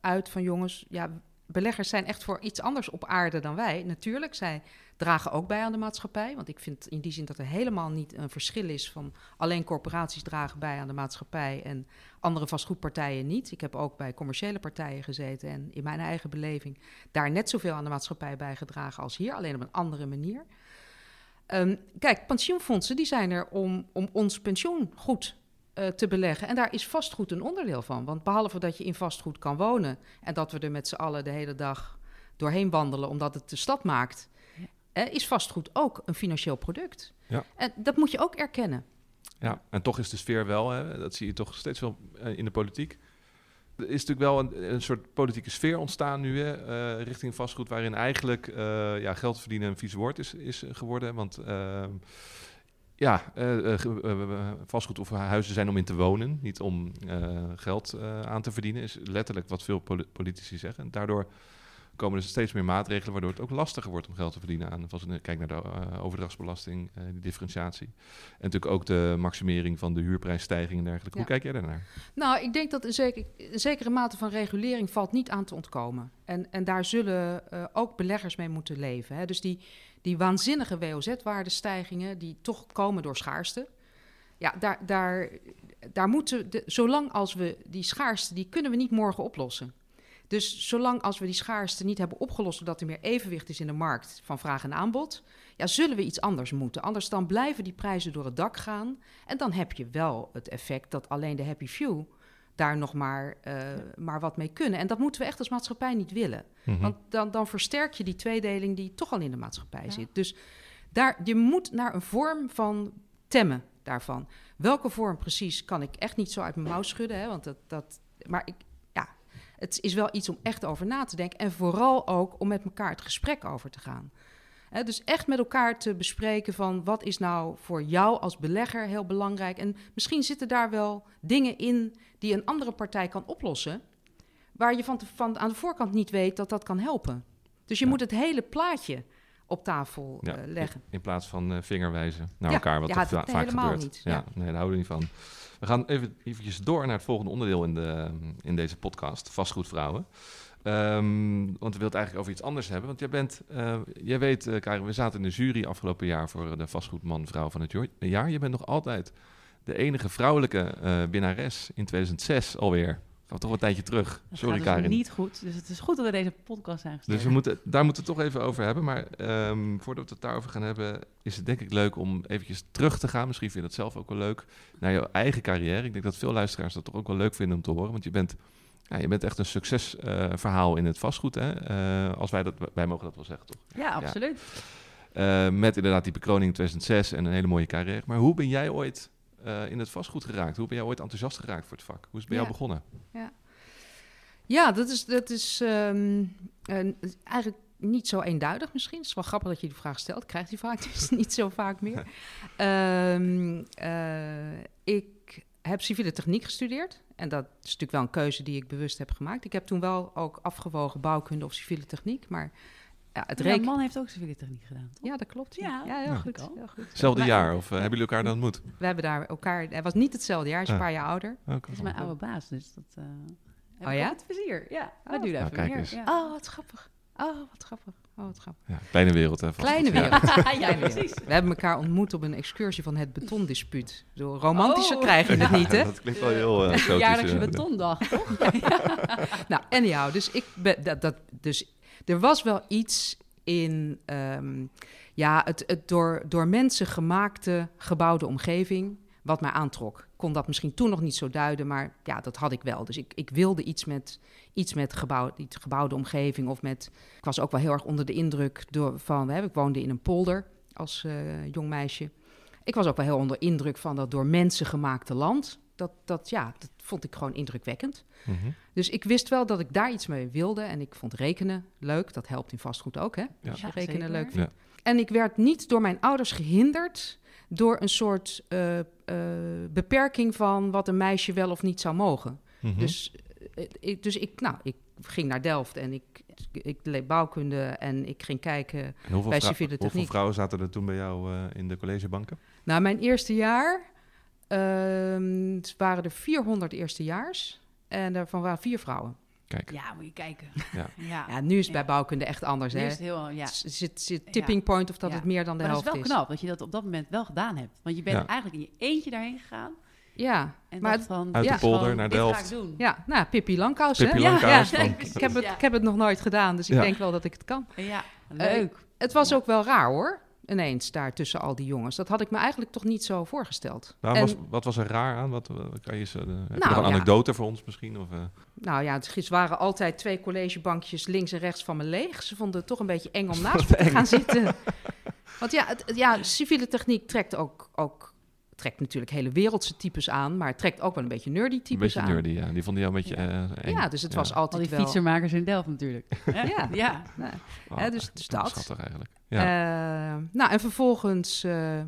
C: uit van jongens. Ja, beleggers zijn echt voor iets anders op aarde dan wij. Natuurlijk, zij dragen ook bij aan de maatschappij. Want ik vind in die zin dat er helemaal niet een verschil is van alleen corporaties dragen bij aan de maatschappij en andere vastgoedpartijen niet. Ik heb ook bij commerciële partijen gezeten en in mijn eigen beleving daar net zoveel aan de maatschappij bijgedragen als hier, alleen op een andere manier. Ehm, kijk, pensioenfondsen die zijn er om, om ons pensioen goed eh, te beleggen. En daar is vastgoed een onderdeel van. Want behalve dat je in vastgoed kan wonen en dat we er met z'n allen de hele dag doorheen wandelen omdat het de stad maakt. Eh, is vastgoed ook een financieel product.
A: Ja.
C: En dat moet je ook erkennen.
A: Ja, en toch is de sfeer wel, hè, dat zie je toch steeds wel eh, in de politiek. Er is natuurlijk wel een, een soort politieke sfeer ontstaan nu, hè, eh, richting vastgoed, waarin eigenlijk eh, ja, geld verdienen een vies woord is, is geworden. Want ehm, ja, vastgoed of huizen zijn om in te wonen, niet om geld aan te verdienen, is letterlijk wat veel poli- politici zeggen. En daardoor komen er steeds meer maatregelen, waardoor het ook lastiger wordt om geld te verdienen aan. Als je kijkt naar de eh, overdrachtsbelasting, eh, die differentiatie. En natuurlijk ook de maximering van de huurprijsstijging en dergelijke. Hoe kijk jij daarnaar?
C: Nou, ik denk dat een, zeker, een zekere mate van regulering valt niet aan te ontkomen. En, en daar zullen eh, ook beleggers mee moeten leven. Hè. Dus die, die waanzinnige WOZ-waardestijgingen die toch komen door schaarste. Ja, daar, daar, daar moeten, de, zolang als we die schaarste, die kunnen we niet morgen oplossen. Dus zolang als we die schaarste niet hebben opgelost, zodat er meer evenwicht is in de markt van vraag en aanbod, ja, zullen we iets anders moeten. Anders dan blijven die prijzen door het dak gaan. En dan heb je wel het effect dat alleen de happy few daar nog maar, eh, maar wat mee kunnen. En dat moeten we echt als maatschappij niet willen.
A: Mhm.
C: Want dan, dan versterk je die tweedeling die toch al in de maatschappij
B: Ja.
C: zit. Dus daar, je moet naar een vorm van temmen daarvan. Welke vorm precies kan ik echt niet zo uit mijn mouw schudden. Hè? Want dat, dat, maar ik, het is wel iets om echt over na te denken. En vooral ook om met elkaar het gesprek over te gaan. Dus echt met elkaar te bespreken van wat is nou voor jou als belegger heel belangrijk. En misschien zitten daar wel dingen in die een andere partij kan oplossen. Waar je van, te- van aan de voorkant niet weet dat dat kan helpen. Dus je
A: Ja.
C: moet het hele plaatje op tafel
A: Ja,
C: eh, leggen.
A: In plaats van eh, vingerwijzen naar
C: Ja,
A: elkaar, wat
C: ja, dat-
A: va-
C: nee,
A: vaak gebeurt.
C: niet,
A: Ja, nee, daar houden we niet van. We gaan even eventjes door naar het volgende onderdeel in, de, in deze podcast, vastgoedvrouwen. Ehm, want we willen het eigenlijk over iets anders hebben. Want jij bent, eh, jij weet, Karin, we zaten in de jury afgelopen jaar voor de vastgoedman-vrouw van het jaar. Je bent nog altijd de enige vrouwelijke winnares in 2006 alweer. We toch een tijdje terug.
B: Dat
A: Sorry,
B: gaat dus
A: Karin.
B: niet goed. Dus het is goed dat we deze podcast zijn gestart.
A: Dus we moeten, daar moeten we het toch even over hebben. Maar ehm, voordat we het daarover gaan hebben, is het denk ik leuk om eventjes terug te gaan. Misschien vind je dat zelf ook wel leuk. Naar jouw eigen carrière. Ik denk dat veel luisteraars dat toch ook wel leuk vinden om te horen. Want je bent, ja, je bent echt een succesverhaal in het vastgoed. Hè? Eh, als wij dat, wij mogen dat wel zeggen, toch?
B: Ja, absoluut.
A: Eh, met inderdaad die bekroning in 2006 en een hele mooie carrière. Maar hoe ben jij ooit eh, in het vastgoed geraakt? Hoe ben jij ooit enthousiast geraakt voor het vak? Hoe is het bij
C: Ja.
A: jou begonnen?
C: Ja, dat is, dat is ehm, een- eigenlijk niet zo eenduidig misschien. Het is wel grappig dat je die vraag stelt. Ik krijg die vaak *laughs* dus niet zo vaak meer. *laughs* Ehm, eh, ik heb civiele techniek gestudeerd. En dat is natuurlijk wel een keuze die ik bewust heb gemaakt. Ik heb toen wel ook afgewogen bouwkunde of civiele techniek. Maar ja, het
B: man heeft ook civiele techniek gedaan. toch?
C: Ja, dat klopt.
B: Ja.
C: Ja, heel,
A: Ja.
C: goed, heel goed.
A: Hetzelfde jaar of eh, hebben jullie elkaar dan ontmoet?
C: We hebben daar elkaar... Het was niet hetzelfde jaar, hij is een paar jaar ouder.
A: Oké.
B: Dat is mijn oude baas, dus dat... eh
C: Oh ja?
B: het vizier. Ja, dat
C: Oh.
B: duurde
A: Nou,
B: even
A: kijk
B: meer. Ja.
C: Oh, wat grappig. Oh, wat grappig. Oh, wat grappig.
A: Ja, kleine wereld, hè? *laughs*
C: Kleine wereld.
B: ja, precies.
C: We hebben elkaar ontmoet op een excursie van het betondispuut. Zo romantischer
B: Oh.
C: krijg je het niet, hè? *laughs*
A: Dat klinkt wel heel uh, exotisch.
B: Jaarlijkse betondag, toch? *laughs*
C: Nou, anyhow, dus ik ben dat, dat dus er was wel iets in ehm, ja, het, het door, door mensen gemaakte gebouwde omgeving wat mij aantrok. Kon dat misschien toen nog niet zo duiden, maar ja, dat had ik wel. Dus ik, ik wilde iets met, iets met gebouw, gebouwde omgeving of met. Ik was ook wel heel erg onder de indruk door, van. Hè, ik woonde in een polder als eh, jong meisje. Ik was ook wel heel onder indruk van dat door mensen gemaakte land. Dat, dat, ja, dat vond ik gewoon indrukwekkend.
A: Mhm.
C: Dus ik wist wel dat ik daar iets mee wilde. En ik vond rekenen leuk. Dat helpt in vastgoed ook, hè?
A: Ja.
C: Als je
B: Ja,
C: rekenen
B: zeker.
C: leuk
A: Ja.
C: vindt. En ik werd niet door mijn ouders gehinderd... door een soort eh, eh, beperking van wat een meisje wel of niet zou mogen.
A: Mhm.
C: Dus eh, ik, dus ik, nou, ik ging naar Delft en ik, ik deed bouwkunde en ik ging kijken.
A: En hoeveel,
C: Bij
A: vrouwen zaten er toen bij jou eh, in de collegebanken?
C: Nou, mijn eerste jaar het waren er 400 eerstejaars en daarvan waren vier vrouwen.
A: Kijk,
B: Ja, moet je kijken.
A: Ja. *laughs*
B: ja.
C: Ja, nu is het bij
B: Ja.
C: bouwkunde echt anders.
B: Nu
C: Hè?
B: is het heel, ja.
C: Het zit, zit tipping point of dat
B: Ja.
C: het meer dan de
B: Maar dat is
C: helft
B: wel knap dat je dat op dat moment wel gedaan hebt. Want je bent
A: Ja.
B: eigenlijk in je eentje daarheen gegaan.
C: Ja,
B: En
C: maar
B: van,
A: Uit
C: de
B: is
A: polder naar Delft.
B: Ga ik doen.
C: ja, nou, Pippi Langkous,
A: Pippi
C: hè?
B: Ja,
A: Langkous
B: ja.
A: van- *laughs*
C: Ik heb, het, ik heb het nog nooit gedaan, dus ik denk wel dat ik het kan.
B: Ja, leuk.
C: Het was
B: Ja.
C: ook wel raar hoor, ineens daar tussen al die jongens. Dat had ik me eigenlijk toch niet zo voorgesteld.
A: Nou,
C: En-
A: was, wat was er raar aan? Wat, wat kan je ze, eh, heb je
C: Nou,
A: nog een
C: ja.
A: anekdote voor ons misschien? Of, eh,
C: Nou ja, het waren altijd twee collegebankjes links en rechts van me leeg. Ze vonden het toch een beetje eng om *laughs* naast me te gaan zitten. *laughs* Want ja, het, ja, civiele techniek trekt ook, ook trekt natuurlijk hele wereldse types aan, maar het trekt ook wel een beetje nerdy
A: een
C: types
A: beetje
C: aan.
A: nerdy, ja. Die vonden jou een beetje eh, eng.
C: Ja, dus het
A: Ja.
C: was
B: Al
C: altijd
B: die
C: wel...
B: fietsenmakers in Delft natuurlijk. *laughs*
C: Ja.
B: ja.
A: Oh,
C: hè, dus- dus dat.
A: Schattig eigenlijk. Ja.
C: Eh, nou, en vervolgens eh,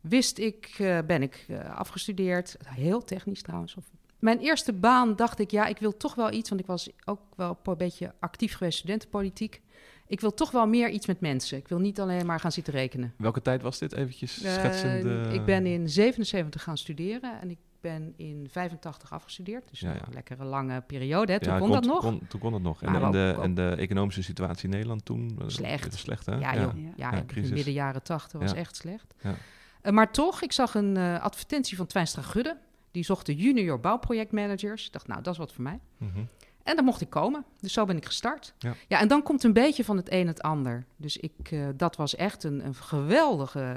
C: wist ik, eh, ben ik afgestudeerd. Heel technisch trouwens. Of, mijn eerste baan dacht ik, ja, ik wil toch wel iets, want ik was ook wel een beetje actief geweest studentenpolitiek. Ik wil toch wel meer iets met mensen. Ik wil niet alleen maar gaan zitten rekenen.
A: Welke tijd was dit? Eventjes schetsende...
C: ik ben in 77 gaan studeren en ik ben in 85 afgestudeerd. Dus
A: Ja,
C: nog
A: ja.
C: een lekkere lange periode. Hè? Toen
A: Ja,
C: kon dat
A: kon-
C: nog.
A: kon- toen kon dat nog. En,
C: Maar
A: en, de,
C: ook-
A: en de economische situatie in Nederland toen? eh,
C: Slecht.
A: Slecht, hè?
C: Ja,
A: ja.
C: joh.
B: Ja.
C: In
A: crisis.
C: midden jaren 80 was
A: Ja.
C: echt slecht.
A: Ja.
C: Eh, maar toch, ik zag een eh, advertentie van Twijnstra Gudde. Die zochten junior bouwprojectmanagers. Ik dacht, nou, dat is wat voor mij.
A: Mhm.
C: En daar mocht ik komen. Dus zo ben ik gestart.
A: Ja.
C: en dan komt een beetje van het een het ander. Dus ik, eh, dat was echt een, een geweldige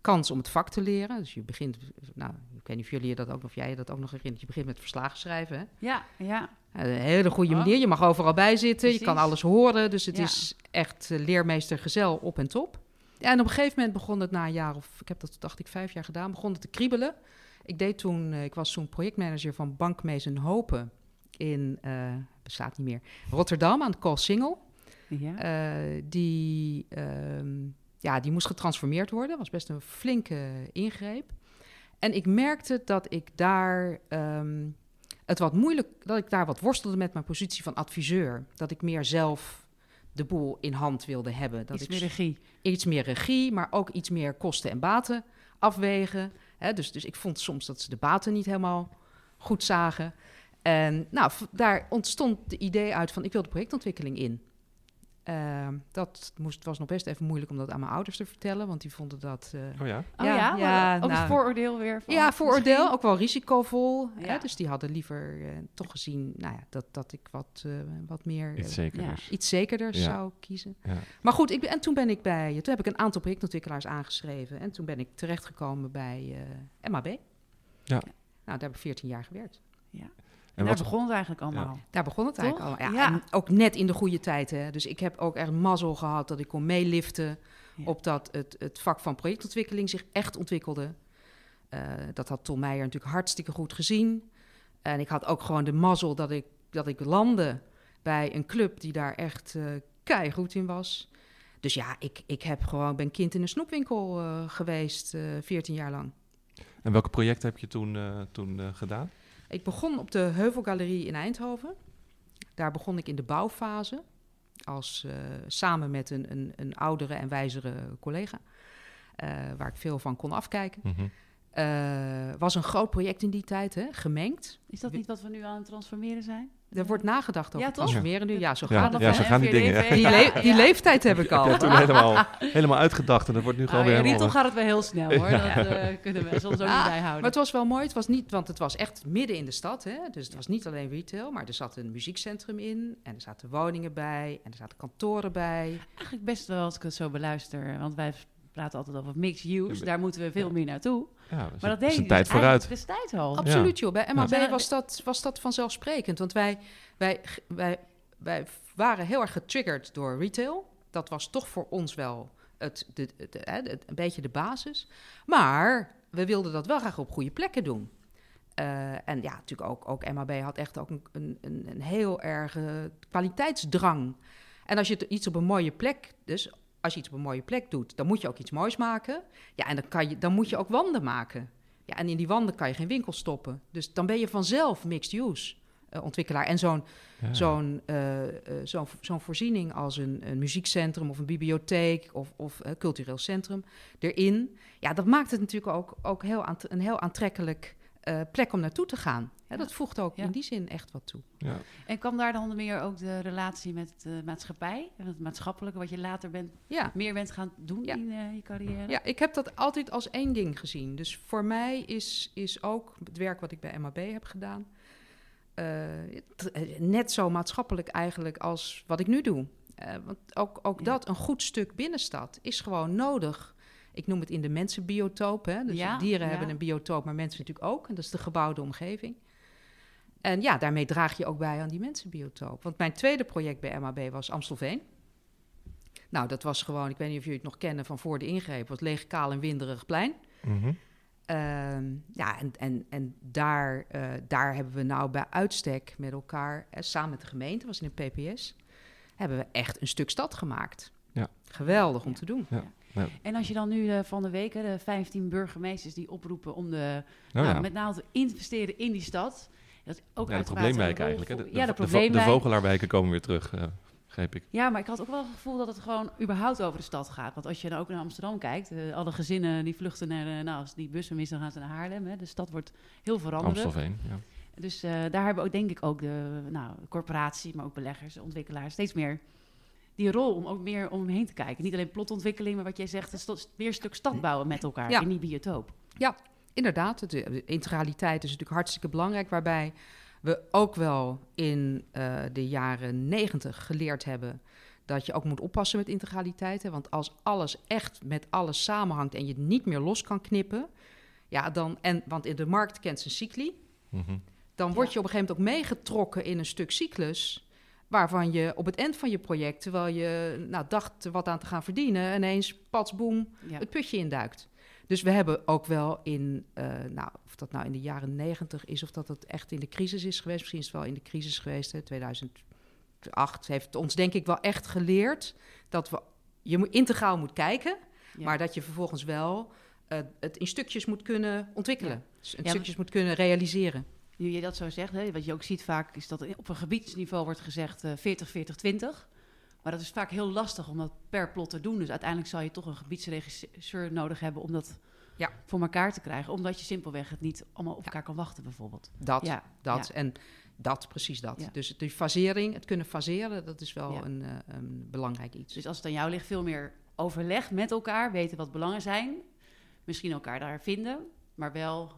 C: kans om het vak te leren. Dus je begint, nou, ik weet niet of jullie je dat ook, of jij je dat ook nog herinnert. Je begint met verslagen schrijven. Hè?
B: Ja, ja.
C: Eh, Een hele goede
B: Oh.
C: manier. Je mag overal bij zitten. Je kan alles horen. Dus het
B: Ja.
C: is echt eh, leermeester gezel op en top. Ja, en op een gegeven moment begon het na een jaar of... Ik heb dat, dacht ik, vijf jaar gedaan. Begon het te kriebelen. Ik, deed toen, eh, ik was toen projectmanager van Bankmees en Hopen in... eh, bestaat niet meer. Rotterdam aan de Koolsingel.
B: ja.
C: Die, ehm, ja, die moest getransformeerd worden. was best een flinke ingreep. En ik merkte dat ik daar ehm, het wat moeilijk, dat ik daar wat worstelde met mijn positie van adviseur. Dat ik meer zelf de boel in hand wilde hebben. Dat
B: Iets
C: ik
B: meer regie.
C: iets meer regie, maar ook iets meer kosten en baten afwegen. Hè, dus, dus ik vond soms dat ze de baten niet helemaal goed zagen. En nou, daar ontstond de idee uit van ik wil de projectontwikkeling in. Ehm, dat moest, was nog best even moeilijk om dat aan mijn ouders te vertellen, want die vonden dat... eh,
A: Oh ja?
B: Oh
C: Ja,
B: ja,
C: ja,
B: ook
C: nou-
B: een vooroordeel weer. Van,
C: ja, vooroordeel,
B: misschien?
C: ook wel risicovol. Hè?
B: Ja.
C: Dus die hadden liever eh, toch gezien nou ja, dat, dat ik wat, eh, wat meer...
A: Iets zeker
B: ja.
C: iets zekerder
A: Ja.
C: zou kiezen.
A: Ja.
C: Maar goed, ik ben, en toen ben ik bij, toen heb ik een aantal projectontwikkelaars aangeschreven en toen ben ik terechtgekomen bij eh, MAB.
A: Ja.
C: Nou, daar heb ik 14 jaar gewerkt.
B: En
A: En
B: daar
A: wat,
B: begon het eigenlijk allemaal.
C: Daar begon het
B: Toch?
C: eigenlijk al. Ja,
B: Ja.
C: En ook net in de goede tijd. Hè. Dus ik heb ook echt mazzel gehad dat ik kon meeliften
B: Ja.
C: op dat het, het vak van projectontwikkeling zich echt ontwikkelde. Eh, dat had Tom Meijer natuurlijk hartstikke goed gezien. En ik had ook gewoon de mazzel dat ik, dat ik landde bij een club die daar echt eh keigoed in was. Dus ja, ik, ik heb gewoon, ben kind in een snoepwinkel eh, geweest, eh 14 jaar lang.
A: en welke projecten heb je toen, eh, toen gedaan?
C: Ik begon op de Heuvelgalerie in Eindhoven. Daar begon ik in de bouwfase. Als, eh, samen met een, een, een oudere en wijzere collega. eh, waar ik veel van kon afkijken.
A: Mhm.
C: Eh, was een groot project in die tijd, hè, gemengd.
B: Is dat niet wat we nu aan het transformeren zijn?
C: Er wordt nagedacht over
B: Ja,
C: het
B: toch?
C: transformeren nu. Ja, zo
A: Ja,
C: gaat het.
A: ja, zo gaan die dingen, ja.
C: Die, le- die leeftijd heb ik al.
A: Ik heb toen helemaal, *laughs* helemaal uitgedacht en dat wordt nu gewoon
B: Oh,
A: weer helemaal...
B: Rietel gaat het wel heel snel hoor. *laughs* Dat eh, kunnen we soms ook niet bijhouden.
C: Maar het was wel mooi. Het was niet, want het was echt midden in de stad. Hè? Dus het was niet alleen retail, maar er zat een muziekcentrum in. En er zaten woningen bij. En er zaten kantoren bij.
B: Eigenlijk best wel als ik het zo beluister. Want wij praten altijd over mixed use. Daar moeten we veel
A: ja.
B: meer naartoe.
A: Ja,
B: Maar dat
A: is
B: deed
A: een tijd
B: dus
A: vooruit.
B: destijds al.
C: Absoluut, joh. Bij MAB
B: Ja.
C: was, dat, was dat vanzelfsprekend. Want wij, wij, wij, wij waren heel erg getriggerd door retail. Dat was toch voor ons wel het, de, de, de- hè, de- een beetje de basis. Maar we wilden dat wel graag op goede plekken doen. Eh, en ja, natuurlijk ook, ook MAB had echt ook een, een, een, heel erg eh, kwaliteitsdrang. En als je het iets op een mooie plek, dus als je iets op een mooie plek doet, dan moet je ook iets moois maken. Ja, en dan, kan je, dan moet je ook wanden maken. Ja, en in die wanden kan je geen winkel stoppen. Dus dan ben je vanzelf mixed use. eh, ontwikkelaar. En zo'n
A: Ja.
C: zo'n eh, eh, zo'n zo'n voorziening als een, een muziekcentrum of een bibliotheek of, of cultureel centrum erin. Ja, dat maakt het natuurlijk ook, ook heel een heel aantrekkelijk eh, plek om naartoe te gaan. Ja, dat voegt ook
B: Ja.
C: in die zin echt wat toe.
A: Ja.
B: En kwam daar dan meer ook de relatie met de maatschappij en het maatschappelijke, wat je later bent,
C: Ja.
B: meer bent gaan doen
C: Ja.
B: in eh, je carrière?
C: Ja, ik heb dat altijd als één ding gezien. Dus voor mij is, is ook het werk wat ik bij MAB heb gedaan... eh, net zo maatschappelijk eigenlijk als wat ik nu doe. Eh, want ook, ook
B: Ja.
C: dat, een goed stuk binnenstad, is gewoon nodig. Ik noem het in de mensenbiotoop. Hè? Dus
B: Ja,
C: dieren
B: ja.
C: hebben een biotoop, maar mensen natuurlijk ook. En dat is de gebouwde omgeving. En ja, daarmee draag je ook bij aan die mensenbiotoop. Want mijn tweede project bij MAB was Amstelveen. Nou, dat was gewoon, ik weet niet of jullie het nog kennen van voor de ingreep, was leeg, kaal en winderig plein.
A: Mhm.
C: Ehm, ja, en, en, en daar, eh, daar hebben we nou bij uitstek met elkaar, eh, samen met de gemeente, was in de PPS, hebben we echt een stuk stad gemaakt.
A: Ja.
C: Geweldig om
B: Ja.
C: te doen.
B: En als je dan nu eh, van de week, de 15 burgemeesters die oproepen om de,
A: Nou,
B: nou,
A: ja.
B: met name te investeren in die stad. Dat is ook
A: ja, de
B: uiteraard
A: probleemwijk
B: een rol
A: eigenlijk. Hè. De,
B: ja, de,
A: de, vogelaarwijken komen weer terug, eh begreep ik.
B: Ja, maar ik had ook wel het gevoel dat het gewoon überhaupt over de stad gaat. Want als je dan ook naar Amsterdam kijkt, eh, alle gezinnen die vluchten naar, nou, als die bussen missen, dan gaan ze naar Haarlem. Hè. De stad wordt heel veranderd.
A: Amstelveen, ja.
B: Dus daar hebben ook, denk ik ook de nou, corporatie, maar ook beleggers, ontwikkelaars, steeds meer die rol om ook meer omheen te kijken. Niet alleen plotontwikkeling, maar wat jij zegt, een sto- weer een stuk stad bouwen met elkaar
C: Ja.
B: in die biotoop.
C: Inderdaad, het, de integraliteit is natuurlijk hartstikke belangrijk, waarbij we ook wel in eh, de jaren negentig geleerd hebben dat je ook moet oppassen met integraliteit. Hè? Want als alles echt met alles samenhangt en je het niet meer los kan knippen, ja, dan, en, want in de markt kent zijn cycli,
A: Mhm.
C: dan word
B: Ja.
C: je op een gegeven moment ook meegetrokken in een stuk cyclus. Waarvan je op het eind van je project, terwijl je nou, dacht wat aan te gaan verdienen, ineens pats boem
B: Ja.
C: het putje induikt. Dus we hebben ook wel in, eh, nou, of dat nou in de jaren negentig is, of dat het echt in de crisis is geweest. Misschien is het wel in de crisis geweest, hè, 2008 heeft ons denk ik wel echt geleerd dat we, je moet integraal moet kijken,
B: Ja.
C: maar dat je vervolgens wel eh, het in stukjes moet kunnen ontwikkelen. In stukjes moet kunnen realiseren.
B: Nu je dat zo zegt, hè, wat je ook ziet vaak, is dat op een gebiedsniveau wordt gezegd eh 40, 40, 20. Maar dat is vaak heel lastig om dat per plot te doen. Dus uiteindelijk zal je toch een gebiedsregisseur nodig hebben om dat
C: Ja.
B: voor elkaar te krijgen. Omdat je simpelweg het niet allemaal op elkaar kan wachten, bijvoorbeeld.
C: Dat,
B: Ja,
C: dat en dat, precies dat. Dus die fasering, het kunnen faseren, dat is wel een, eh, een belangrijk iets.
B: Dus als het aan jou ligt, veel meer overleg met elkaar, weten wat belangen zijn. Misschien elkaar daar vinden, maar wel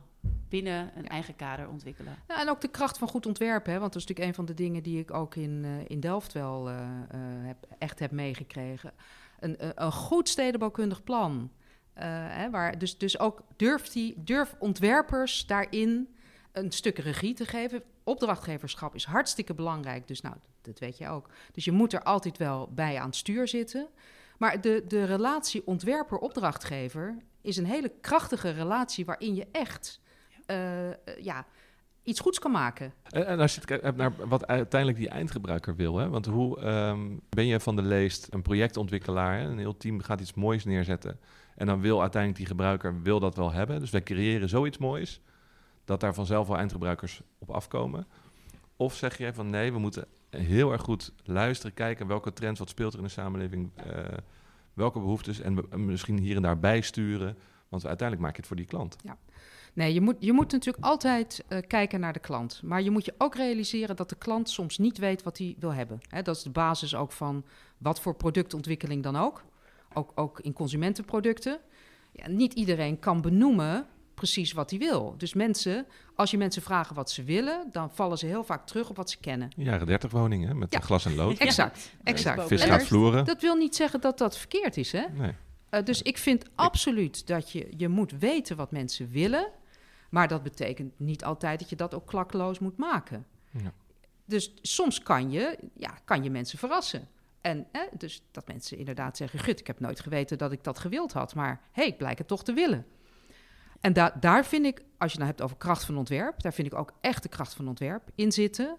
B: binnen een
C: Ja.
B: eigen kader ontwikkelen.
C: Ja, en ook de kracht van goed ontwerpen. Hè? Want dat is natuurlijk een van de dingen die ik ook in, eh, in Delft wel eh, eh, heb, echt heb meegekregen. Een, een goed stedenbouwkundig plan. Hè, waar, dus, dus ook durft die, durf ontwerpers daarin een stuk regie te geven. Opdrachtgeverschap is hartstikke belangrijk. Dus nou, dat weet je ook. Dus je moet er altijd wel bij aan het stuur zitten. Maar de, de relatie ontwerper-opdrachtgever is een hele krachtige relatie waarin je echt ja, iets goeds kan maken.
A: En, als je het kijkt naar wat uiteindelijk die eindgebruiker wil, hè? want hoe ehm, ben je van de leest een projectontwikkelaar, hè? een heel team gaat iets moois neerzetten en dan wil uiteindelijk die gebruiker wil dat wel hebben. Dus wij creëren zoiets moois dat daar vanzelf wel eindgebruikers op afkomen. Of zeg je van nee, we moeten heel erg goed luisteren, kijken welke trends, wat speelt er in de samenleving, eh, welke behoeftes en misschien hier en daar bijsturen, want uiteindelijk maak je het voor die klant.
C: Nee, je moet, je moet natuurlijk altijd eh, kijken naar de klant. Maar je moet je ook realiseren dat de klant soms niet weet wat hij wil hebben. Hè, dat is de basis ook van wat voor productontwikkeling dan ook. Ook, ook in consumentenproducten. Ja, niet iedereen kan benoemen precies wat hij wil. Dus mensen, als je mensen vragen wat ze willen, dan vallen ze heel vaak terug op wat ze kennen.
A: Jaren 30 woningen hè, met
C: Ja.
A: glas en lood. *laughs*
B: Ja.
C: Exact, exact.
A: Vis gaat vloeren.
C: Dat wil niet zeggen dat dat verkeerd is, hè?
A: Nee.
C: Eh, dus ik vind absoluut dat je, je moet weten wat mensen willen. Maar dat betekent niet altijd dat je dat ook klakkeloos moet maken.
A: Ja.
C: Dus soms kan je, ja, kan je mensen verrassen. En hè, dus dat mensen inderdaad zeggen: Gut, ik heb nooit geweten dat ik dat gewild had. Maar hé, hey, ik blijk het toch te willen. En da daar vind ik, als je het nou hebt over kracht van ontwerp, daar vind ik ook echt de kracht van ontwerp in zitten.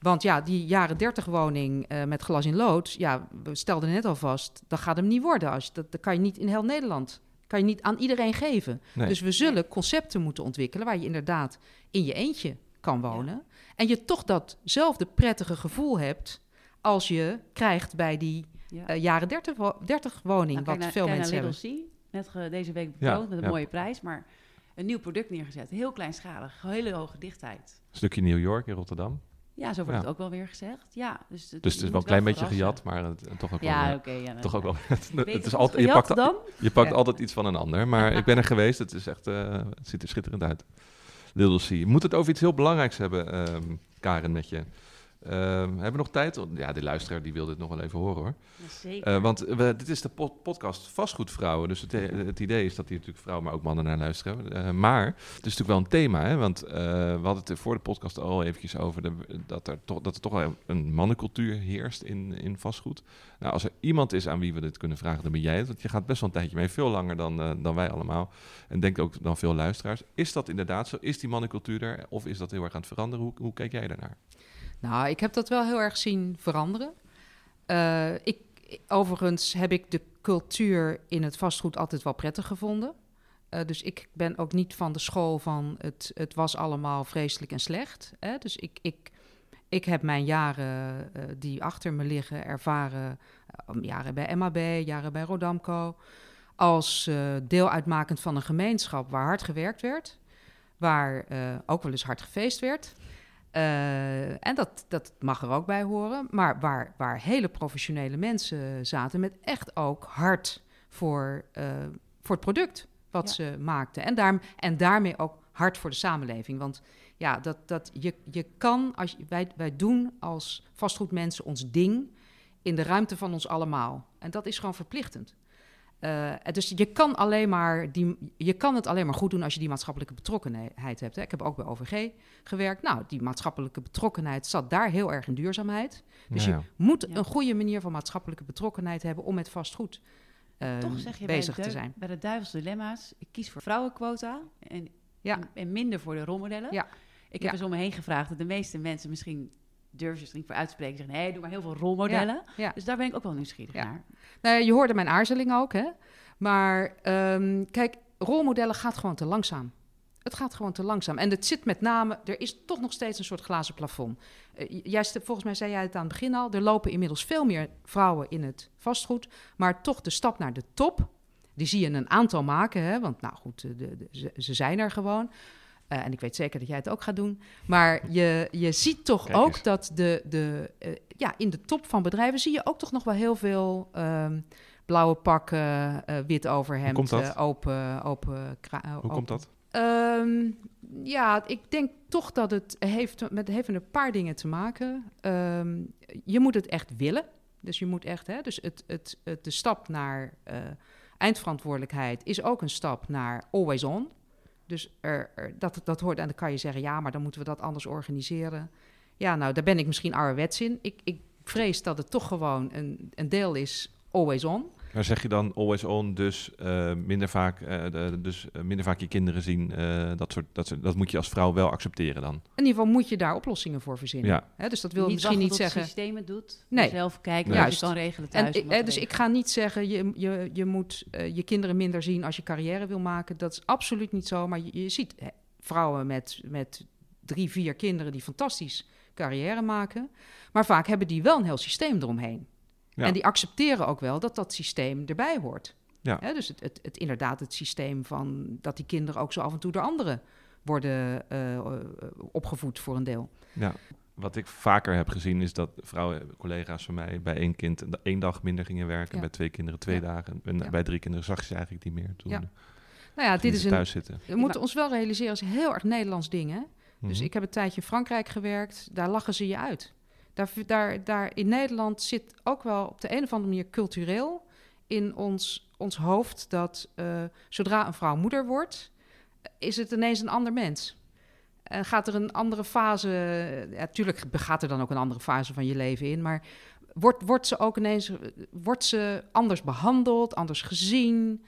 C: Want ja, die jaren 30 woning eh, met glas in lood, ja, we stelden net al vast, dat gaat hem niet worden. Als je, dat, dat kan je niet in heel Nederland, kan je niet aan iedereen geven.
A: Nee.
C: Dus we zullen concepten moeten ontwikkelen waar je inderdaad in je eentje kan wonen. En je toch datzelfde prettige gevoel hebt als je krijgt bij die
B: Ja.
C: eh, jaren 30, wo- 30 woning,
B: Nou,
C: wat
B: naar-
C: veel
B: kijk
C: mensen
B: naar
C: hebben.
B: Little Sea, net deze week
A: Ja,
B: bekroond met een
A: ja.
B: mooie prijs, maar een nieuw product neergezet. Heel kleinschalig, hele hoge dichtheid.
A: Een stukje New York in Rotterdam.
B: Ja, zo wordt
A: Ja.
B: het ook wel weer gezegd. Ja, dus, het,
A: Dus het is
B: moet
A: wel een klein beetje gejat, maar het, toch ook wel...
B: Ja, oké. ja,
A: toch ook wel. *laughs* Het, is altijd, je pakt,
B: dan?
A: je pakt
C: Ja.
A: altijd iets van een ander. Maar ik ben er geweest. Het is echt, eh, het ziet er schitterend uit. Little. We moeten het over iets heel belangrijks hebben, ehm, Karen, met je. Ehm, hebben we nog tijd? Ja, de luisteraar die wil dit nog wel even horen hoor.
B: Zeker.
A: Eh, want we, dit is de pod- podcast Vastgoedvrouwen. Dus het, het idee is dat hier natuurlijk vrouwen, maar ook mannen naar luisteren. Eh, maar het is natuurlijk wel een thema. Hè? Want eh, we hadden het voor de podcast al eventjes over de, dat, er toch, dat er toch wel een mannencultuur heerst in, in vastgoed. Nou, als er iemand is aan wie we dit kunnen vragen, dan ben jij het. Want je gaat best wel een tijdje mee, veel langer dan, dan wij allemaal. En denk ook dan veel luisteraars. Is dat inderdaad zo? Is die mannencultuur er? Of is dat heel erg aan het veranderen? Hoe, hoe kijk jij daarnaar?
C: Nou, ik heb dat wel heel erg zien veranderen. Eh, ik, overigens heb ik de cultuur in het vastgoed altijd wel prettig gevonden. Eh, dus ik ben ook niet van de school van het, het was allemaal vreselijk en slecht. Hè? Dus ik, ik, ik heb mijn jaren eh, die achter me liggen ervaren, jaren bij MAB, jaren bij Rodamco, als deel uitmakend van een gemeenschap waar hard gewerkt werd, waar ook wel eens hard gefeest werd. Eh, en dat, dat mag er ook bij horen. Maar waar, waar hele professionele mensen zaten met echt ook hart voor, eh, voor het product wat
B: Ja.
C: ze maakten. En, daar, en daarmee ook hard voor de samenleving. Want ja, dat, dat je, je kan, als je, wij, wij doen als vastgoedmensen ons ding in de ruimte van ons allemaal. En dat is gewoon verplichtend. Eh, dus je kan, alleen maar die, je kan het alleen maar goed doen als je die maatschappelijke betrokkenheid hebt. Hè. Ik heb ook bij OVG gewerkt. Nou, die maatschappelijke betrokkenheid zat daar heel erg in duurzaamheid. Dus
A: Ja,
C: je moet
B: Ja.
C: een goede manier van maatschappelijke betrokkenheid hebben om met vastgoed eh,
B: Toch zeg je
C: bezig
B: bij de,
C: te zijn.
B: bij de duivels dilemma's, ik kies voor vrouwenquota en,
C: Ja.
B: en, en minder voor de rolmodellen.
C: Ja.
B: Ik heb
C: Ja.
B: eens om me heen gevraagd dat de meeste mensen misschien durven zich er niet voor uit te spreken. Zeggen, nee, doe maar heel veel rolmodellen.
C: ja.
B: Dus daar ben ik ook wel nieuwsgierig naar.
C: Nou, je hoorde mijn aarzeling ook, hè. Maar ehm, kijk, rolmodellen gaat gewoon te langzaam. Het gaat gewoon te langzaam. En het zit met name, er is toch nog steeds een soort glazen plafond. Jij, st- volgens mij zei jij het aan het begin al, er lopen inmiddels veel meer vrouwen in het vastgoed. Maar toch de stap naar de top, die zie je een aantal maken. Hè? Want nou goed, de, de- ze, ze zijn er gewoon. Eh, en ik weet zeker dat jij het ook gaat doen. Maar je, je ziet toch ook dat de, de, eh, ja, in de top van bedrijven zie je ook toch nog wel heel veel ehm, blauwe pakken, eh, wit overhemd, open, open,
A: Hoe
C: open-
A: komt dat?
C: Ehm, ja, ik denk toch dat het heeft met, heeft een paar dingen te maken. Ehm, je moet het echt willen. Dus je moet echt, hè, dus het, het, het, de stap naar eindverantwoordelijkheid is ook een stap naar always on. Dus er, dat, dat hoort, en dan kan je zeggen, ja, maar dan moeten we dat anders organiseren. Ja, nou, daar ben ik misschien ouderwets in. Ik, ik vrees dat het toch gewoon een, een deel is always on.
A: Maar zeg je dan always on, dus, eh, minder, vaak, eh, dus eh, minder vaak je kinderen zien? eh, dat, soort, dat, soort, dat moet je als vrouw wel accepteren dan?
C: In ieder geval moet je daar oplossingen voor verzinnen.
A: Ja.
C: Hè, dus dat wil
B: niet
C: misschien niet zeggen...
B: het systeem het doet.
C: Nee.
B: Zelf kijken
A: Nee.
B: je
C: Juist.
B: kan regelen
C: En,
B: thuis. te
C: dus ik ga niet zeggen, je, je, je moet je kinderen minder zien als je carrière wil maken. Dat is absoluut niet zo. Maar je, je ziet hè, vrouwen met, met drie, vier kinderen die fantastisch carrière maken. Maar vaak hebben die wel een heel systeem eromheen.
A: Ja.
C: En die accepteren ook wel dat dat systeem erbij hoort.
A: Ja.
C: Dus het, het, het, inderdaad het systeem van dat die kinderen ook zo af en toe door anderen worden eh, eh, opgevoed voor een deel.
A: Ja. Wat ik vaker heb gezien is dat vrouwen, collega's van mij, bij één kind één dag minder gingen werken.
C: Ja.
A: Bij twee kinderen twee
C: Ja.
A: dagen. En
C: Ja.
A: bij drie kinderen zag je ze eigenlijk niet meer. Toen.
C: Nou ja, dit is een,
A: thuis zitten.
C: we moeten ons wel realiseren, is heel erg Nederlands ding. Hè? Dus
A: Mhm.
C: ik heb een tijdje in Frankrijk gewerkt. Daar lachen ze je uit. Daar, daar, daar in Nederland zit ook wel op de een of andere manier cultureel in ons, ons hoofd dat eh, zodra een vrouw moeder wordt, is het ineens een ander mens. En gaat er een andere fase, ja, tuurlijk gaat er dan ook een andere fase van je leven in, maar wordt, wordt ze ook ineens wordt ze anders behandeld, anders gezien?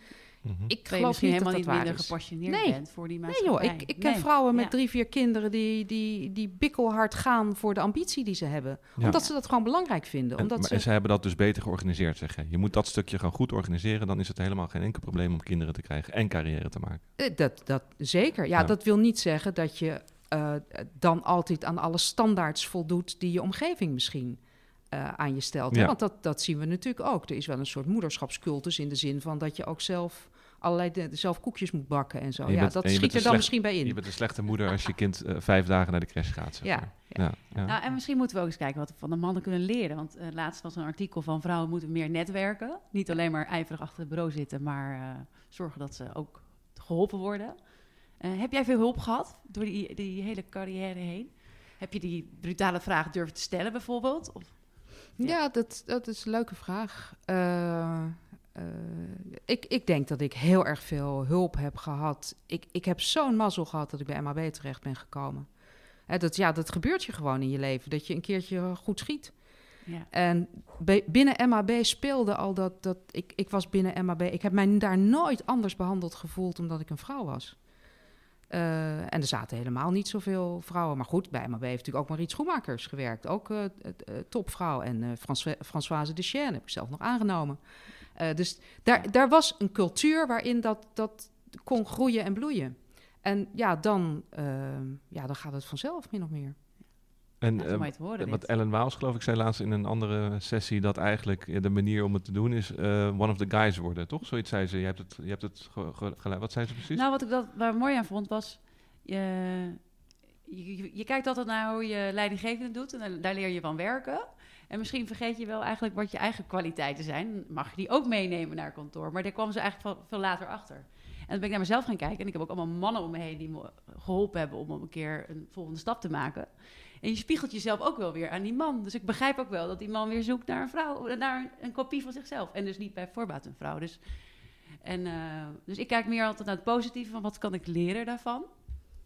A: Mhm.
C: Ik geloof
B: misschien
C: niet dat
B: helemaal
C: dat
B: niet
C: waar
B: minder
C: is.
B: gepassioneerd
C: Nee.
B: bent voor die
C: Nee
B: maatschappij.
C: joh, ik, ik ken
B: Nee.
C: vrouwen met
B: Ja.
C: drie, vier kinderen die, die, die bikkelhard gaan voor de ambitie die ze hebben.
A: Ja.
C: Omdat ze dat gewoon belangrijk vinden.
A: En,
C: Omdat
A: maar,
C: ze,
A: en ze hebben dat dus beter georganiseerd, zeg je. Je moet dat stukje gaan goed organiseren, dan is het helemaal geen enkel probleem om kinderen te krijgen en carrière te maken.
C: Eh, dat, dat, zeker. Ja,
A: Ja.
C: dat wil niet zeggen dat je eh, dan altijd aan alle standaards voldoet die je omgeving misschien eh, aan je stelt.
A: Ja.
C: Want dat, dat zien we natuurlijk ook. Er is wel een soort moederschapscultus in de zin van dat je ook zelf allerlei de, zelf koekjes moet bakken en zo.
A: En je
C: ja,
A: bent-
C: dat
A: en je
C: schiet er dan
A: slecht-
C: misschien bij
A: Je
C: in.
A: bent een slechte moeder als je kind eh, vijf dagen naar de crash gaat. Zeg
C: Ja,
A: maar.
C: ja.
A: Ja, ja.
B: Nou, en misschien moeten we ook eens kijken wat we van de mannen kunnen leren. Want eh, laatst was een artikel van vrouwen moeten meer netwerken. Niet alleen maar ijverig achter het bureau zitten, maar eh, zorgen dat ze ook geholpen worden. Eh, heb jij veel hulp gehad door die, die hele carrière heen? Heb je die brutale vraag durven te stellen bijvoorbeeld? Of, Ja.
C: Ja, dat, dat is een leuke vraag. Eh, ik, ik denk dat ik heel erg veel hulp heb gehad. Ik, ik heb zo'n mazzel gehad dat ik bij MAB terecht ben gekomen. Hè, dat, ja, dat gebeurt je gewoon in je leven, dat je een keertje goed schiet.
B: ja.
C: En bij- binnen MAB speelde al dat, dat ik, ik was binnen MAB. Ik heb mij daar nooit anders behandeld gevoeld omdat ik een vrouw was. Eh, en er zaten helemaal niet zoveel vrouwen. Maar goed, bij MAB heeft natuurlijk ook Mariet Schoenmakers gewerkt. Ook eh, topvrouw. En François- Françoise de heb ik zelf nog aangenomen. Eh, dus daar, daar was een cultuur waarin dat, dat kon groeien en bloeien. En ja, dan, eh, ja, dan gaat het vanzelf min of meer.
A: En
B: Ja,
A: eh,
B: te horen,
A: wat
B: dit.
A: Ellen Waals geloof ik zei laatst in een andere sessie... dat eigenlijk eh, de manier om het te doen is one of the guys worden, toch? Zoiets zei ze. Je hebt het, je hebt het ge- ge- gelijk. Wat zei ze precies?
B: Nou, wat ik dat, waar mooi aan vond was... Je, je, je kijkt altijd naar hoe je leidinggevende doet en daar leer je van werken. En misschien vergeet je wel eigenlijk wat je eigen kwaliteiten zijn. Mag je die ook meenemen naar kantoor? Maar daar kwam ze eigenlijk veel, later achter. En dan ben ik naar mezelf gaan kijken. En ik heb ook allemaal mannen om me heen die me geholpen hebben om een keer een volgende stap te maken. En je spiegelt jezelf ook wel weer aan die man. Dus ik begrijp ook wel dat die man weer zoekt naar een vrouw, naar een, een kopie van zichzelf. En dus niet bij voorbaat een vrouw. Dus, en, eh, dus ik kijk meer altijd naar het positieve van wat kan ik leren daarvan.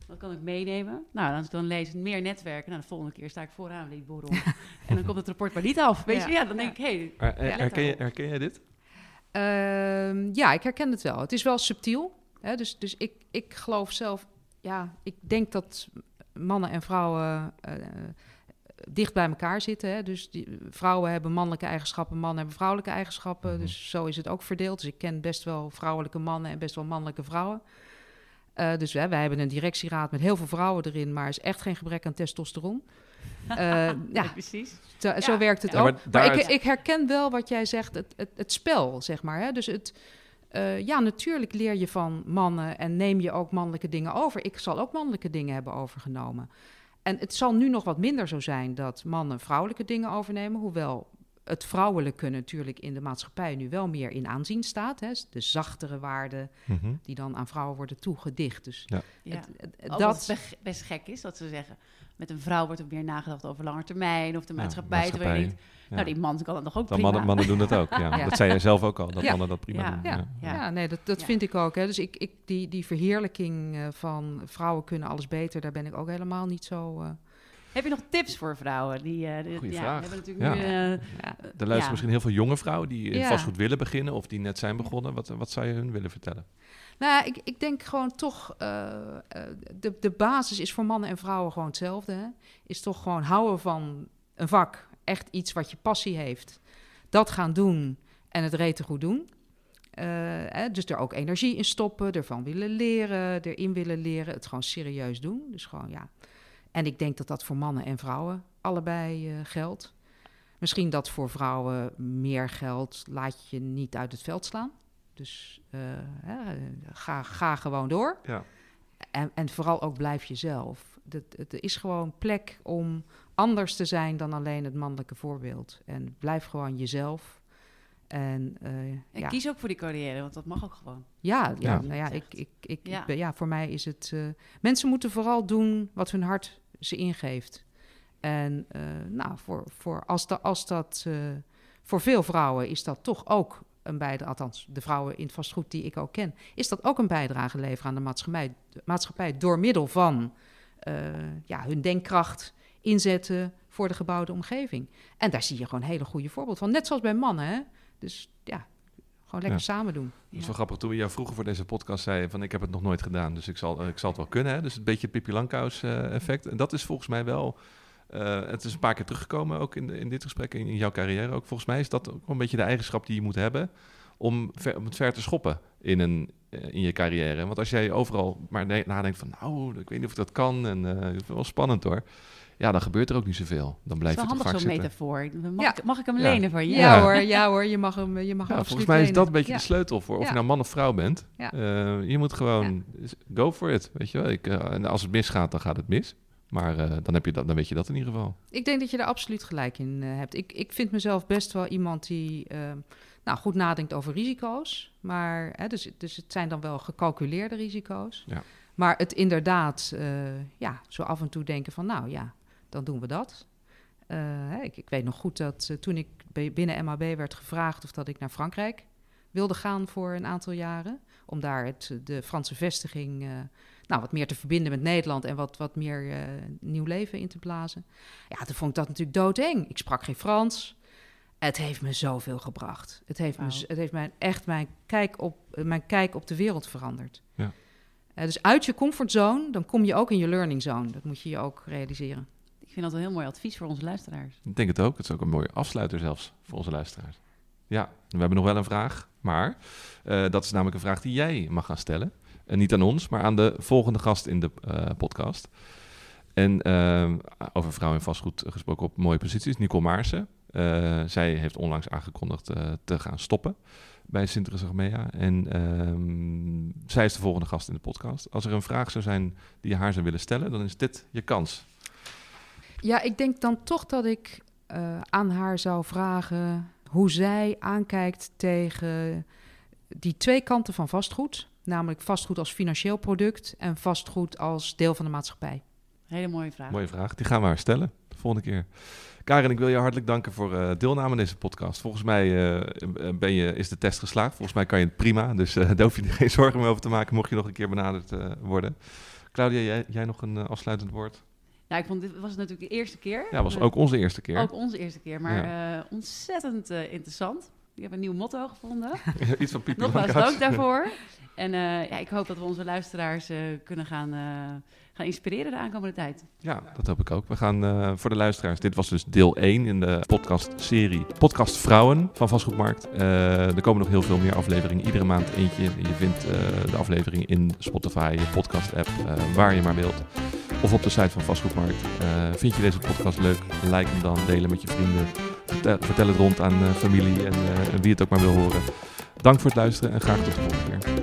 B: Wat kan ik meenemen? Nou, als ik dan lees meer netwerken. Nou, de volgende keer sta ik vooraan bij die borrel. *laughs* en dan komt het rapport maar niet af. Weet
C: Ja.
B: je, ja, dan denk ik, hé, hey,
A: er-
B: Ja.
A: herken, je, herken jij dit?
C: Ehm, ja, ik herken het wel. Het is wel subtiel. Hè? Dus, dus ik, ik geloof zelf, ja, ik denk dat mannen en vrouwen eh, dicht bij elkaar zitten. Hè? Dus die, vrouwen hebben mannelijke eigenschappen, mannen hebben vrouwelijke eigenschappen.
A: Mhm.
C: Dus zo is het ook verdeeld. Dus ik ken best wel vrouwelijke mannen en best wel mannelijke vrouwen. Eh, dus wij, wij hebben een directieraad met heel veel vrouwen erin, maar er is echt geen gebrek aan testosteron. *laughs* Eh, ja,
B: precies.
C: zo, zo
B: Ja.
C: werkt het
A: Ja,
C: ook.
A: maar
C: Maar,
A: daar-
C: ik, ik herken wel wat jij zegt, het, het, het spel, zeg maar. Hè? Dus het, eh, ja, natuurlijk leer je van mannen en neem je ook mannelijke dingen over. Ik zal ook mannelijke dingen hebben overgenomen. En het zal nu nog wat minder zo zijn dat mannen vrouwelijke dingen overnemen, hoewel het vrouwelijke natuurlijk in de maatschappij nu wel meer in aanzien staat. Hè? De zachtere waarden
A: Mhm.
C: die dan aan vrouwen worden toegedicht. Dus
B: Ja.
C: het- het-
B: dat
C: dat,
B: het best, best gek is dat ze zeggen... met een vrouw wordt er meer nagedacht over lange termijn... of de
A: Ja,
B: maatschappij. terwijl je denkt,
A: Ja.
B: nou, die man kan het nog ook
A: Dan
B: prima.
A: mannen, mannen doen dat ook. Ja. *laughs*
C: Ja.
A: Dat zei jij zelf ook al, dat
C: Ja.
A: mannen dat prima
B: Ja.
A: doen.
C: Ja.
A: Ja.
C: Ja, nee, dat, dat
B: Ja.
C: vind ik ook. Hè. Dus ik, ik, die, die verheerlijking eh, van vrouwen kunnen alles beter, daar ben ik ook helemaal niet zo. eh,
B: Heb je nog tips voor vrouwen? Die, eh, die-
A: Goeie
B: ja,
A: vraag.
B: Hebben natuurlijk
A: Ja.
B: nu... eh,
C: ja.
A: Er luisteren
B: Ja.
A: misschien heel veel jonge vrouwen die
C: Ja.
A: vastgoed willen beginnen of die net zijn begonnen. Wat, wat zou je hun willen vertellen?
C: Nou, ik, ik denk gewoon toch, eh, eh, de, de basis is voor mannen en vrouwen gewoon hetzelfde. Hè? Is toch gewoon houden van een vak, echt iets wat je passie heeft. Dat gaan doen en het rete goed doen. Eh, hè, dus er ook energie in stoppen, ervan willen leren, erin willen leren, het gewoon serieus doen. Dus gewoon ja. En ik denk dat dat voor mannen en vrouwen allebei eh, geldt. Misschien dat voor vrouwen meer geldt, laat je niet uit het veld slaan. Dus eh, hè, ga, ga gewoon door.
A: Ja.
C: En, en vooral ook blijf jezelf. Dat- Het er is gewoon plek om anders te zijn dan alleen het mannelijke voorbeeld. En blijf gewoon jezelf. En eh,
B: en
C: ja.
B: kies ook voor die carrière, want dat mag ook gewoon.
C: Ja, ja,
A: Ja.
C: nou ja, ik, ik, ik,
B: Ja.
C: ik ben- ja, voor mij is het. eh, mensen moeten vooral doen wat hun hart ze ingeeft. En eh, nou, voor, voor als, da, als dat. eh, voor veel vrouwen is dat toch ook een bijdrage. Althans, de vrouwen in het vastgoed die ik ook ken. Is dat ook een bijdrage leveren aan de maatschappij, de maatschappij door middel van eh, ja, hun denkkracht inzetten voor de gebouwde omgeving. En daar zie je gewoon hele goede voorbeeld van. Net zoals bij mannen. Hè? Dus ja, gewoon lekker
A: Ja.
C: samen doen.
A: Dat is wel grappig. Toen we jou vroeger voor deze podcast zeiden van ik heb het nog nooit gedaan, dus ik zal, eh, ik zal het wel kunnen. Hè? Dus een beetje het Pippi Langkous eh, effect. En dat is volgens mij wel, eh, het is een paar keer teruggekomen ook in, de- in dit gesprek, in, in jouw carrière ook. Volgens mij is dat ook een beetje de eigenschap die je moet hebben om, ver, om het ver te schoppen in, een, in je carrière. Want als jij overal maar nadenkt van, nou, ik weet niet of ik dat kan en eh, het is wel spannend hoor. Ja, dan gebeurt er ook niet zoveel. Dan
B: Het
A: blijf
B: is wel
A: toch
B: handig zo'n
A: zitten.
B: metafoor. Mag,
C: Ja.
B: ik, mag ik hem
A: Ja.
B: lenen van je?
C: Ja,
A: Ja.
C: hoor, ja hoor, je mag hem, je mag
A: Ja,
C: hem
A: volgens mij is dat een beetje
C: Ja.
A: de sleutel voor of
C: Ja.
A: je nou man of vrouw bent.
C: Ja.
A: Eh, je moet gewoon go for it, weet je wel. Ik, eh, en als het misgaat, dan gaat het mis. Maar eh, dan, heb je dat, dan weet je dat in ieder geval.
C: Ik denk dat je er absoluut gelijk in eh, hebt. Ik, ik vind mezelf best wel iemand die eh, nou, goed nadenkt over risico's. Maar, hè, dus, dus het zijn dan wel gecalculeerde risico's.
A: Ja.
C: Maar het inderdaad, eh, ja, zo af en toe denken van, nou ja, dan doen we dat. Eh, ik, ik weet nog goed dat eh, toen ik binnen MAB werd gevraagd of dat ik naar Frankrijk wilde gaan voor een aantal jaren. Om daar het, de Franse vestiging nou, wat meer te verbinden met Nederland en wat, wat meer nieuw leven in te blazen. Ja, toen vond ik dat natuurlijk doodeng. Ik sprak geen Frans. Het heeft me zoveel gebracht. Het heeft, me, het heeft mijn, echt mijn kijk, op, eh, mijn kijk op de wereld veranderd.
A: Ja.
C: Eh, dus uit je comfortzone, dan kom je ook in je learning zone. Dat moet je je ook realiseren.
B: Ik vind dat een heel mooi advies voor onze luisteraars.
A: Ik denk het ook. Het is ook een mooie afsluiter zelfs voor onze luisteraars. Ja, we hebben nog wel een vraag. Maar eh, dat is namelijk een vraag die jij mag gaan stellen. En niet aan ons, maar aan de volgende gast in de eh, podcast. En over vrouwen in vastgoed gesproken op mooie posities. Nicole Maarsen. Eh, zij heeft onlangs aangekondigd eh, te gaan stoppen bij Sinteres Achmea. En ehm, zij is de volgende gast in de podcast. Als er een vraag zou zijn die je haar zou willen stellen, dan is dit je kans.
C: Ja, ik denk dan toch dat ik eh, aan haar zou vragen hoe zij aankijkt tegen die twee kanten van vastgoed. Namelijk vastgoed als financieel product en vastgoed als deel van de maatschappij.
B: Hele mooie vraag.
A: Mooie vraag. Die gaan we haar stellen volgende keer. Karin, ik wil je hartelijk danken voor eh, deelname aan deze podcast. Volgens mij eh, ben je, is de test geslaagd. Volgens mij kan je het prima. Dus eh, *laughs* daar hoef je geen zorgen meer over te maken, mocht je nog een keer benaderd eh, worden. Claudia, jij, jij nog een eh, afsluitend woord?
B: Ja, ik vond dit was natuurlijk de eerste keer.
A: Ja, was
B: Eh,
A: ook onze eerste keer.
B: Ook onze eerste keer, maar eh, ontzettend eh, interessant. Ik heb een nieuw motto gevonden. *laughs*
A: Iets van
B: Nogmaals dank daarvoor. *laughs* En eh, ja, ik hoop dat we onze luisteraars eh, kunnen gaan, eh, inspireren de aankomende tijd.
A: Ja, dat hoop ik ook. We gaan eh, voor de luisteraars. Dit was dus deel 1 in de podcast-serie Podcast Vrouwen van Vastgoedmarkt. Eh, er komen nog heel veel meer afleveringen. Iedere maand eentje. Je vindt eh, de aflevering in Spotify, je podcast-app, waar je maar wilt. Of op de site van Vastgoedmarkt. Vind je deze podcast leuk? Like hem dan, delen met je vrienden. Vertel, vertel het rond aan familie en wie het ook maar wil horen. Dank voor het luisteren en graag tot de volgende keer.